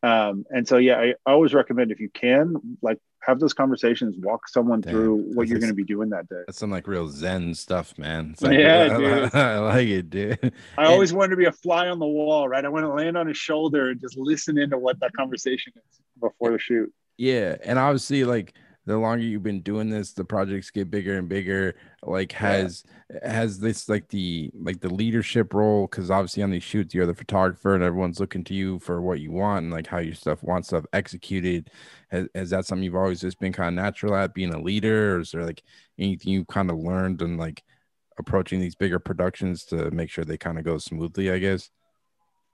Speaker 2: Um, and so, yeah, I always recommend if you can, like, have those conversations, walk someone
Speaker 1: Damn,
Speaker 2: through what you're going to be doing that day.
Speaker 1: That's some like real Zen stuff, man. It's
Speaker 2: Yeah,
Speaker 1: I,
Speaker 2: dude.
Speaker 1: I like it, dude.
Speaker 2: I always wanted to be a fly on the wall, right? I want to land on his shoulder and just listen into what that conversation is before the shoot.
Speaker 1: Yeah, and obviously, like the longer you've been doing this, the projects get bigger and bigger. Like, has has this like the like the leadership role? Because obviously, on these shoots, you're the photographer, and everyone's looking to you for what you want and like how your stuff wants stuff executed. Has, has that something you've always just been kind of natural at being a leader, or is there like anything you kind of learned and like approaching these bigger productions to make sure they kind of go smoothly? I guess.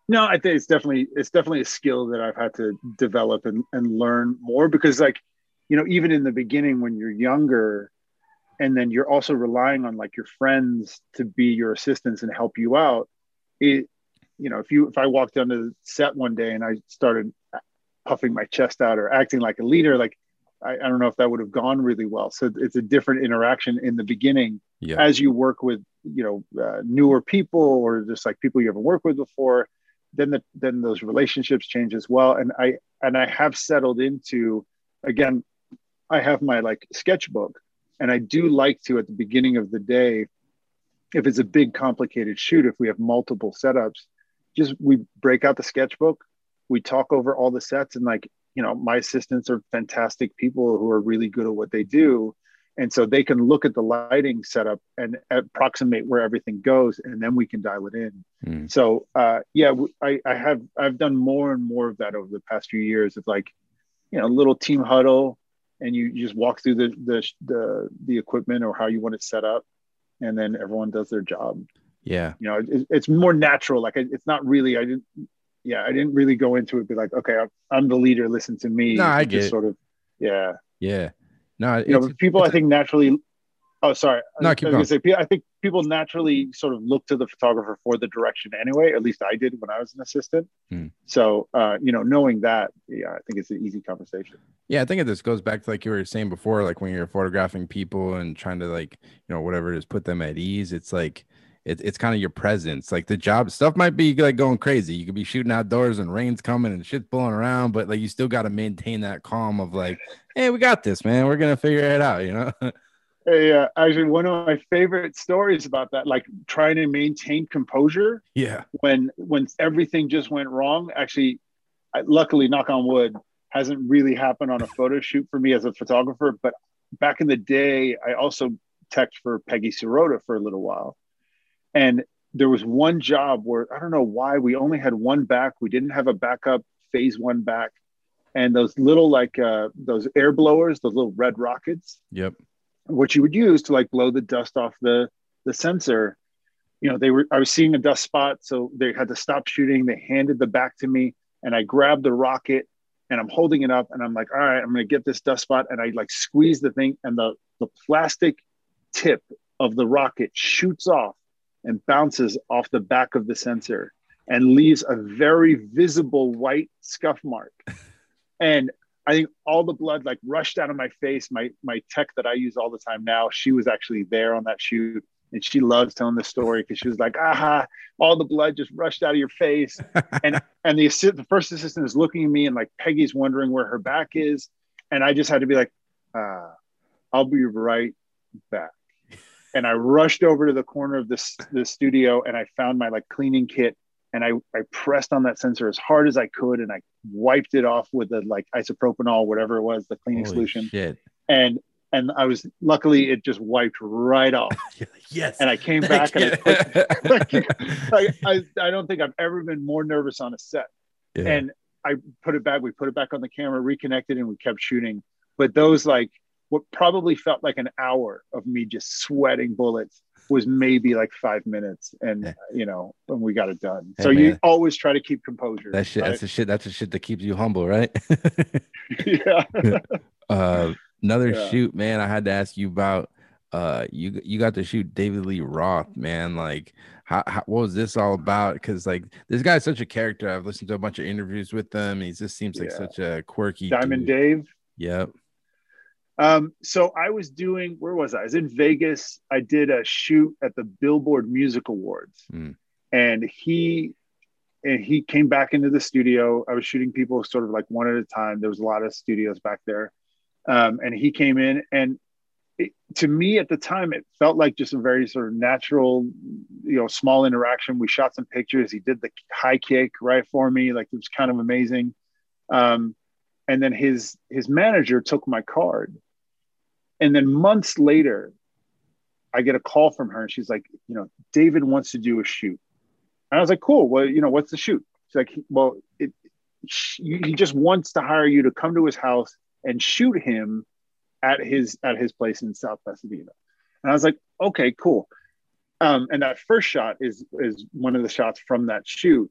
Speaker 2: No, I think it's definitely it's definitely a skill that I've had to develop and, and learn more because like, you know, even in the beginning when you're younger and then you're also relying on like your friends to be your assistants and help you out, it you know, if you if I walked onto the set one day and I started puffing my chest out or acting like a leader, like I, I don't know if that would have gone really well. So it's a different interaction in the beginning
Speaker 1: Yeah.
Speaker 2: as you work with you know uh, newer people or just like people you haven't worked with before then the then those relationships change as well and i and i have settled into again i have my like sketchbook and i do like to at the beginning of the day if it's a big complicated shoot if we have multiple setups just we break out the sketchbook we talk over all the sets and like you know my assistants are fantastic people who are really good at what they do and so they can look at the lighting setup and approximate where everything goes and then we can dial it in
Speaker 1: Mm.
Speaker 2: so uh, yeah I, I have i've done more and more of that over the past few years of like you know a little team huddle and you, you just walk through the, the the the equipment or how you want it set up and then everyone does their job
Speaker 1: Yeah.
Speaker 2: you know it, it's more natural like it, it's not really i didn't yeah i didn't really go into it be like okay i'm, I'm the leader listen to me
Speaker 1: No, I get it.
Speaker 2: sort of yeah
Speaker 1: Yeah. No,
Speaker 2: you know people i think naturally oh sorry
Speaker 1: No,
Speaker 2: I,
Speaker 1: keep
Speaker 2: I gonna say i think people naturally sort of look to the photographer for the direction anyway at least i did when i was an assistant
Speaker 1: Hmm.
Speaker 2: so uh you know knowing that yeah i think it's an easy conversation
Speaker 1: Yeah, I think it this goes back to like you were saying before, like when you're photographing people and trying to like, you know, whatever it is, put them at ease. It's like it, it's kind of your presence. Like the job stuff might be like going crazy. You could be shooting outdoors and rain's coming and shit's blowing around, but like you still got to maintain that calm of like, hey, we got this, man. We're gonna figure it out, you know?
Speaker 2: hey, uh, actually one of my favorite stories about that like trying to maintain composure
Speaker 1: yeah.
Speaker 2: when when everything just went wrong actually I, luckily knock on wood hasn't really happened on a photo shoot for me as a photographer but back in the day i also teched for peggy sirota for a little while and there was one job where i don't know why we only had one back we didn't have a backup phase one back and those little like uh, those air blowers those little red rockets
Speaker 1: Yep.
Speaker 2: What you would use to like blow the dust off the the sensor. You know they were i was seeing a dust spot so they had to stop shooting. They handed the back to me and i grabbed the rocket and i'm holding it up and i'm like all right i'm going to get this dust spot and i like squeeze the thing and the the plastic tip of the rocket shoots off and bounces off the back of the sensor and leaves a very visible white scuff mark. And I think all the blood like rushed out of my face. My my tech that I use all the time now, she was actually there on that shoot, and she loves telling the story because she was like, "Aha!" All the blood just rushed out of your face, and and the assi- the first assistant is looking at me, and like Peggy's wondering where her back is, and I just had to be like, uh, "I'll be right back." And I rushed over to the corner of this the studio, and I found my like cleaning kit, and I I pressed on that sensor as hard as I could, and I wiped it off with the like isopropanol, whatever it was, the cleaning
Speaker 1: Holy
Speaker 2: solution,
Speaker 1: shit.
Speaker 2: and and I was luckily it just wiped right off.
Speaker 3: yes.
Speaker 2: And I came back and I, put, like, I, I don't think I've ever been more nervous on a set.
Speaker 3: Yeah.
Speaker 2: And I put it back. We put it back on the camera, reconnected, and we kept shooting. But those like what probably felt like an hour of me just sweating bullets was maybe like five minutes, and
Speaker 3: Yeah.
Speaker 2: you know, when we got it done.
Speaker 3: Hey,
Speaker 2: so you always try to keep composure.
Speaker 3: that shit.
Speaker 2: right?
Speaker 3: That's the shit. That's the shit that keeps you humble, right?
Speaker 2: yeah.
Speaker 3: uh, another
Speaker 2: Yeah.
Speaker 3: shoot, man. I had to ask you about. Uh, you you got to shoot David Lee Roth, man. Like, how, how what was this all about? Because like this guy's such a character. I've listened to a bunch of interviews with him. He just seems like
Speaker 2: Yeah.
Speaker 3: such a quirky
Speaker 2: Diamond
Speaker 3: dude.
Speaker 2: Dave.
Speaker 3: Yep.
Speaker 2: Um, so I was doing, where was I? I was in Vegas. I did a shoot at the Billboard Music Awards,
Speaker 3: Hmm.
Speaker 2: and he and he came back into the studio. I was shooting people sort of like one at a time. There was a lot of studios back there, um, and he came in, and it, to me at the time, it felt like just a very sort of natural, you know, small interaction. We shot some pictures. He did the high kick right for me, like it was kind of amazing. Um, and then his his manager took my card and then months later i get a call from her and she's like you know david wants to do a shoot. And i was like cool. Well you know what's the shoot? She's like well it, he just wants to hire you to come to his house and shoot him at his at his place in south pasadena. And i was like okay cool. Um, and that first shot is is one of the shots from that shoot.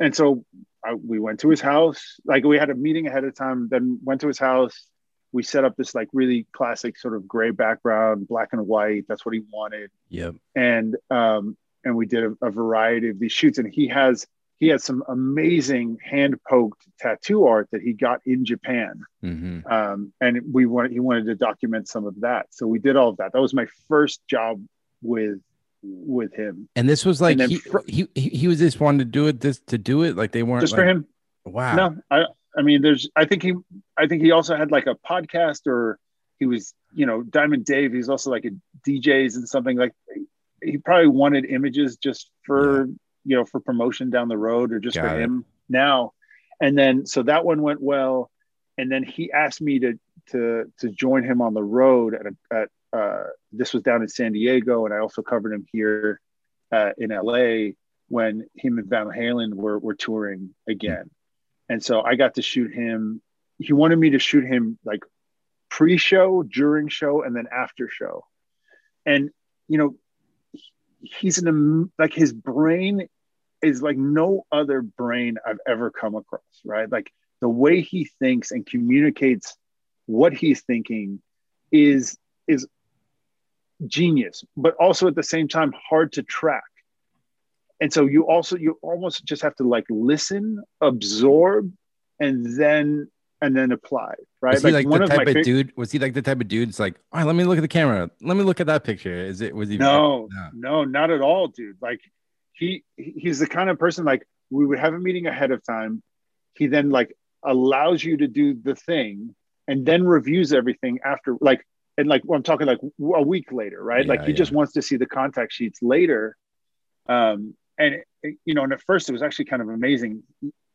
Speaker 2: And so I, we went to his house. Like we had a meeting ahead of time then went to his house we set up this like really classic sort of gray background black and white. That's what he wanted.
Speaker 3: Yep.
Speaker 2: and um and we did a, a variety of these shoots. And he has he has some amazing hand poked tattoo art that he got in japan.
Speaker 3: Mm-hmm.
Speaker 2: um and we wanted he wanted to document some of that. So we did all of that. That was my first job with with him.
Speaker 3: And this was like he,
Speaker 2: fr-
Speaker 3: he he was just wanting to do it this to do it? Like they weren't
Speaker 2: just
Speaker 3: like,
Speaker 2: for him?
Speaker 3: Wow.
Speaker 2: No, I I mean there's I think he I think he also had like a podcast or he was, you know, Diamond Dave, he's also like a DJs and something like he probably wanted images just for you know for promotion down the road or just
Speaker 3: Got
Speaker 2: for
Speaker 3: it.
Speaker 2: him now. And then so that one went well. And then he asked me to to to join him on the road at a, at uh this was down in San Diego and I also covered him here uh, in LA when him and Van Halen were were touring again. And so I got to shoot him. He wanted me to shoot him like pre-show, during show, and then after show. And you know, he's an like his brain is like no other brain I've ever come across, right? Like the way he thinks and communicates what he's thinking is is genius, but also at the same time hard to track. And so you also you almost just have to like listen, absorb, and then and then apply, right?
Speaker 3: Was he like, the type of
Speaker 2: fa-
Speaker 3: dude? Was he like the type of dude? It's like, all right, let me look at the camera. Let me look at that picture. Is it? Was he?
Speaker 2: No,
Speaker 3: No.
Speaker 2: no, not at all, dude. Like he he's the kind of person like we would have a meeting ahead of time. He then like allows you to do the thing and then reviews everything after like and like I'm talking like a week later, right? like he
Speaker 3: yeah.
Speaker 2: just wants to see the contact sheets later. Um and you know, and at first it was actually kind of amazing.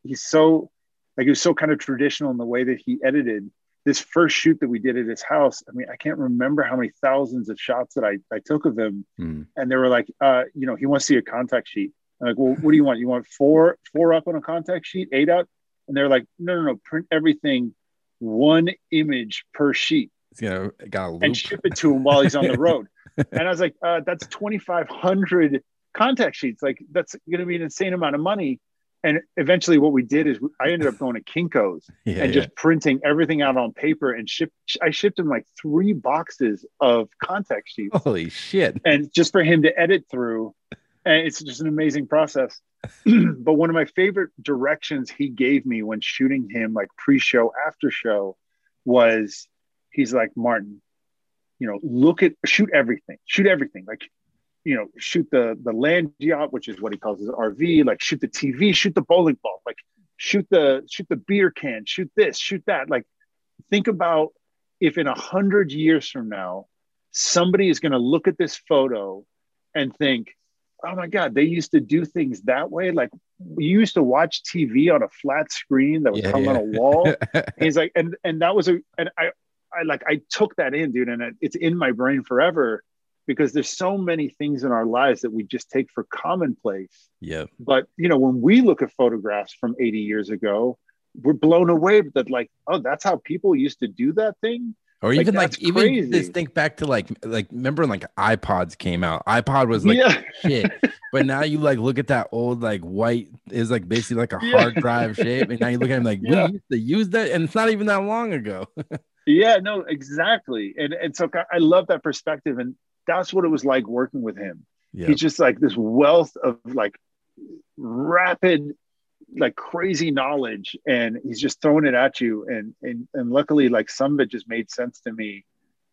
Speaker 2: He's so like he was so kind of traditional in the way that he edited this first shoot that we did at his house. I mean, I can't remember how many thousands of shots that I, I took of him
Speaker 3: Hmm.
Speaker 2: and they were like, uh, you know, he wants to see a contact sheet. I'm like, well, what do you want? You want four, four up on a contact sheet, eight up? And they're like, no, no, no, print everything one image per sheet
Speaker 3: You gonna got a loupe.
Speaker 2: and ship it to him while he's on the road. and I was like, uh, that's 2,500 contact sheets. Like that's going to be an insane amount of money. And eventually what we did is I ended up going to Kinko's
Speaker 3: yeah,
Speaker 2: and
Speaker 3: yeah.
Speaker 2: just printing everything out on paper and ship. I shipped him like three boxes of contact sheets
Speaker 3: Holy shit.
Speaker 2: and just for him to edit through and it's just an amazing process but one of my favorite directions he gave me when shooting him like pre-show after show was he's like Maarten you know look at shoot everything shoot everything like you know shoot the the land yacht which is what he calls his rv like shoot the tv shoot the bowling ball like shoot the shoot the beer can shoot this shoot that like think about if in a hundred years from now somebody is going to look at this photo and think, oh my God, they used to do things that way. Like you used to watch TV on a flat screen that was
Speaker 3: Yeah,
Speaker 2: hung on a wall. He's like, and and that was a and I I like I took that in, dude, and it, it's in my brain forever because there's so many things in our lives that we just take for commonplace.
Speaker 1: Yeah.
Speaker 2: But you know, when we look at photographs from 80 years ago, we're blown away that like, oh, that's how people used to do that thing.
Speaker 1: Or even like,
Speaker 2: that's
Speaker 1: even
Speaker 2: crazy.
Speaker 1: just think back to like like remember when like iPods came out. iPod was like
Speaker 2: yeah,
Speaker 1: shit. But now you like look at that old like white is like basically like a
Speaker 2: Yeah.
Speaker 1: hard drive shape, and now you look at him like
Speaker 2: Yeah.
Speaker 1: we used to use that, and it's not even that long ago.
Speaker 2: yeah, no, exactly. And and so I love that perspective, and that's what it was like working with him. He's just like this wealth of like rapid, like crazy knowledge, and he's just throwing it at you. And and and luckily, like some of it just made sense to me,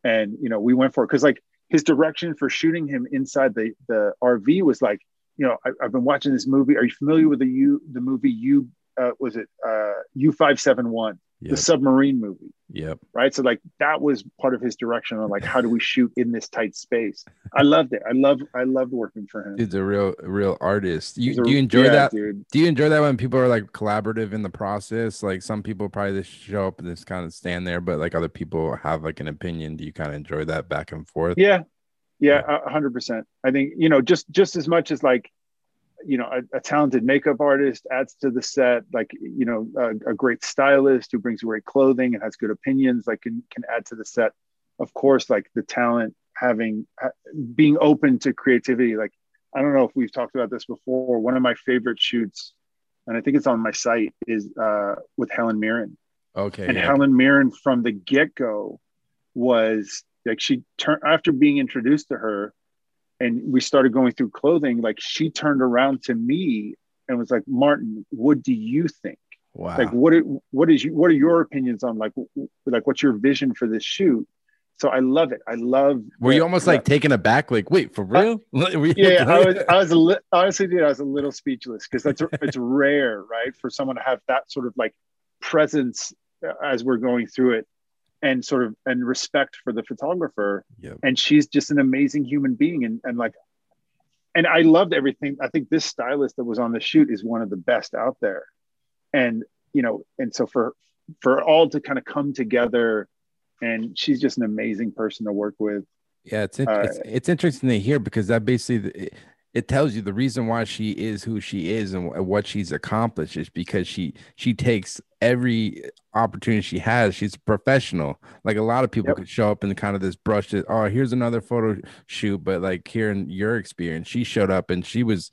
Speaker 2: and you know we went for it because like his direction for shooting him inside the the RV was like, you know, I, I've been watching this movie. Are you familiar with the U the movie U? Uh, was it uh, U five seven one, the submarine movie?
Speaker 1: Yep.
Speaker 2: right? So like that was part of his direction on like how do we shoot in this tight space. I loved it. I love I loved working for him.
Speaker 1: He's a real real artist. You
Speaker 2: a-
Speaker 1: do you enjoy
Speaker 2: yeah,
Speaker 1: that?
Speaker 2: dude?
Speaker 1: Do you enjoy that when people are like collaborative in the process? Like some people probably just show up and just kind of stand there, but like other people have like an opinion. Do you kind of enjoy that back and forth?
Speaker 2: Yeah, yeah, a hundred percent. I think you know just just as much as like you know a, a talented makeup artist adds to the set, like you know a, a great stylist who brings great clothing and has good opinions, like can can add to the set. Of course, like the talent having being open to creativity. Like I don't know if we've talked about this before. One of my favorite shoots, and I think it's on my site, is uh, with Helen Mirren.
Speaker 1: Okay.
Speaker 2: and
Speaker 1: yeah.
Speaker 2: Helen Mirren from the get go was like she turned after being introduced to her, and we started going through clothing. Like she turned around to me and was like, "Maarten, what do you think?
Speaker 1: wow.
Speaker 2: Like, what are, what is you, what are your opinions on like like what's your vision for this shoot?" So I love it. I love.
Speaker 1: Were you
Speaker 2: the-
Speaker 1: almost
Speaker 2: the-
Speaker 1: like taken aback? Like, wait, for real? Were you-
Speaker 2: yeah, I was, I was a li- honestly, dude, I was a little speechless because that's it's rare, right, for someone to have that sort of like presence uh, as we're going through it, and sort of and respect for the photographer.
Speaker 1: Yep.
Speaker 2: And she's just an amazing human being, and and like, and I loved everything. I think this stylist that was on the shoot is one of the best out there, and you know, and so for for all to kind of come together, and she's just an amazing person to work with.
Speaker 1: Yeah, it's,
Speaker 2: Uh,
Speaker 1: it's it's interesting to hear because that basically it, tells you the reason why she is who she is and what she's accomplished is because she she takes every opportunity she has. She's a professional. Like a lot of people
Speaker 2: Yep.
Speaker 1: could show up in kind of this brush that oh here's another photo shoot, but like here in your experience, she showed up and she was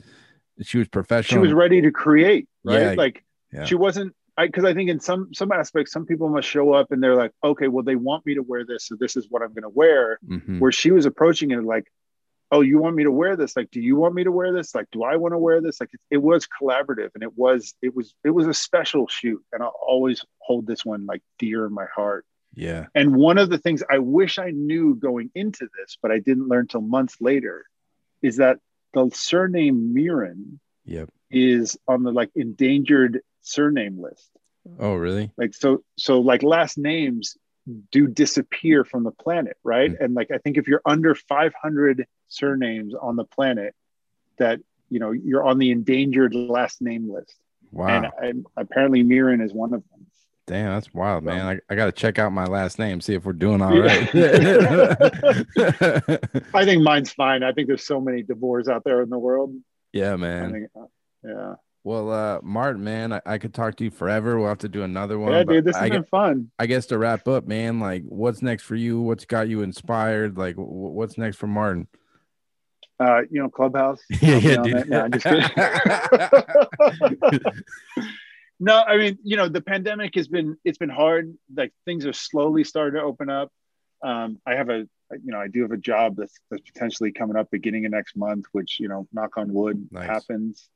Speaker 1: she was professional She
Speaker 2: was ready to create, right?
Speaker 1: Yeah.
Speaker 2: like
Speaker 1: Yeah.
Speaker 2: she wasn't I because I think in some some aspects, some people must show up and they're like, okay, well, they want me to wear this, so this is what I'm going to wear.
Speaker 1: Mhm.
Speaker 2: Where she was approaching it like, oh, you want me to wear this? Like, do you want me to wear this? Like, do I want to wear this? Like, it, it was collaborative, and it was it was it was a special shoot, and I'll always hold this one like dear in my heart.
Speaker 1: Yeah.
Speaker 2: And one of the things I wish I knew going into this, but I didn't learn till months later, is that the surname Mirren
Speaker 1: Yep.
Speaker 2: is on the like endangered surname list.
Speaker 1: Oh, really?
Speaker 2: Like so so like last names do disappear from the planet, right?
Speaker 1: Mm.
Speaker 2: And like I think if you're under 500 surnames on the planet that you know you're on the endangered last name list.
Speaker 1: Wow.
Speaker 2: And, and apparently Mirren is one of them.
Speaker 1: Damn, that's wild, man. I, I got to check out my last name, see if we're doing all right.
Speaker 2: I think mine's fine. I think there's so many de Boers out there in the world.
Speaker 1: yeah,
Speaker 2: I
Speaker 1: man.
Speaker 2: think, uh, yeah.
Speaker 1: Well, uh, Maarten, man, I, I could talk to you forever. We'll have to do another one.
Speaker 2: Yeah, dude, this
Speaker 1: I,
Speaker 2: has
Speaker 1: gue-
Speaker 2: been fun.
Speaker 1: I guess to wrap up, man, like what's next for you? What's got you inspired? Like, wh- what's next for Maarten?
Speaker 2: Uh, you know, Clubhouse.
Speaker 1: Yeah, yeah, dude.
Speaker 2: No, I'm just kidding. no, I mean, you know, the pandemic has been it's been hard. Like things are slowly starting to open up. Um, I have a you know, I do have a job that's, that's potentially coming up beginning of next month, which you know, knock on wood,
Speaker 1: Nice.
Speaker 2: happens.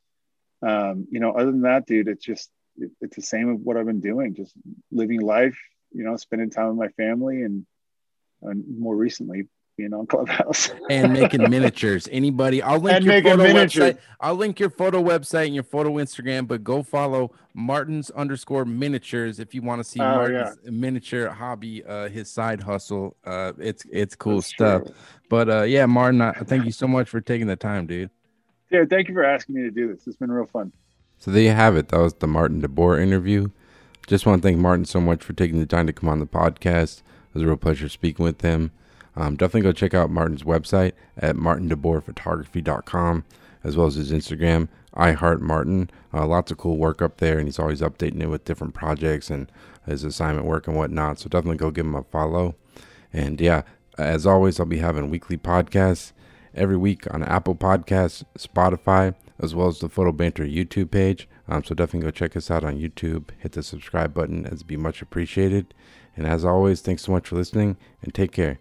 Speaker 2: Um, you know, other than that, dude, it's just it, it's the same of what I've been doing, just living life. You know, spending time with my family, and and more recently being on Clubhouse.
Speaker 1: and making miniatures. Anybody, I'll link
Speaker 2: And
Speaker 1: your photo website. I'll link your photo website and your photo Instagram, but go follow Maarten's underscore miniatures if you want to see
Speaker 2: Oh,
Speaker 1: Maarten's miniature hobby, uh, his side hustle. Uh, it's it's cool
Speaker 2: That's
Speaker 1: stuff.
Speaker 2: true.
Speaker 1: But uh, yeah, Maarten, I, thank you so much for taking the time, dude.
Speaker 2: Yeah, thank you for asking me to do this. It's been real fun.
Speaker 4: So there you have it. That was the Maarten de Boer interview. Just want to thank Maarten so much for taking the time to come on the podcast. It
Speaker 1: was a real pleasure speaking with him. Um, definitely go check out Maarten's website at maartendeboerphotography.com as well as his Instagram, I Heart Maarten. Uh, lots of cool work up there, and he's always updating it with different projects and his assignment work and whatnot. So definitely go give him a follow. And yeah, as always, I'll be having weekly podcasts every week on Apple Podcasts, Spotify, as well as the Photo Banter YouTube page. Um, so definitely go check us out on YouTube. Hit the subscribe button, it'd be much appreciated. And as always, thanks so much for listening and take care.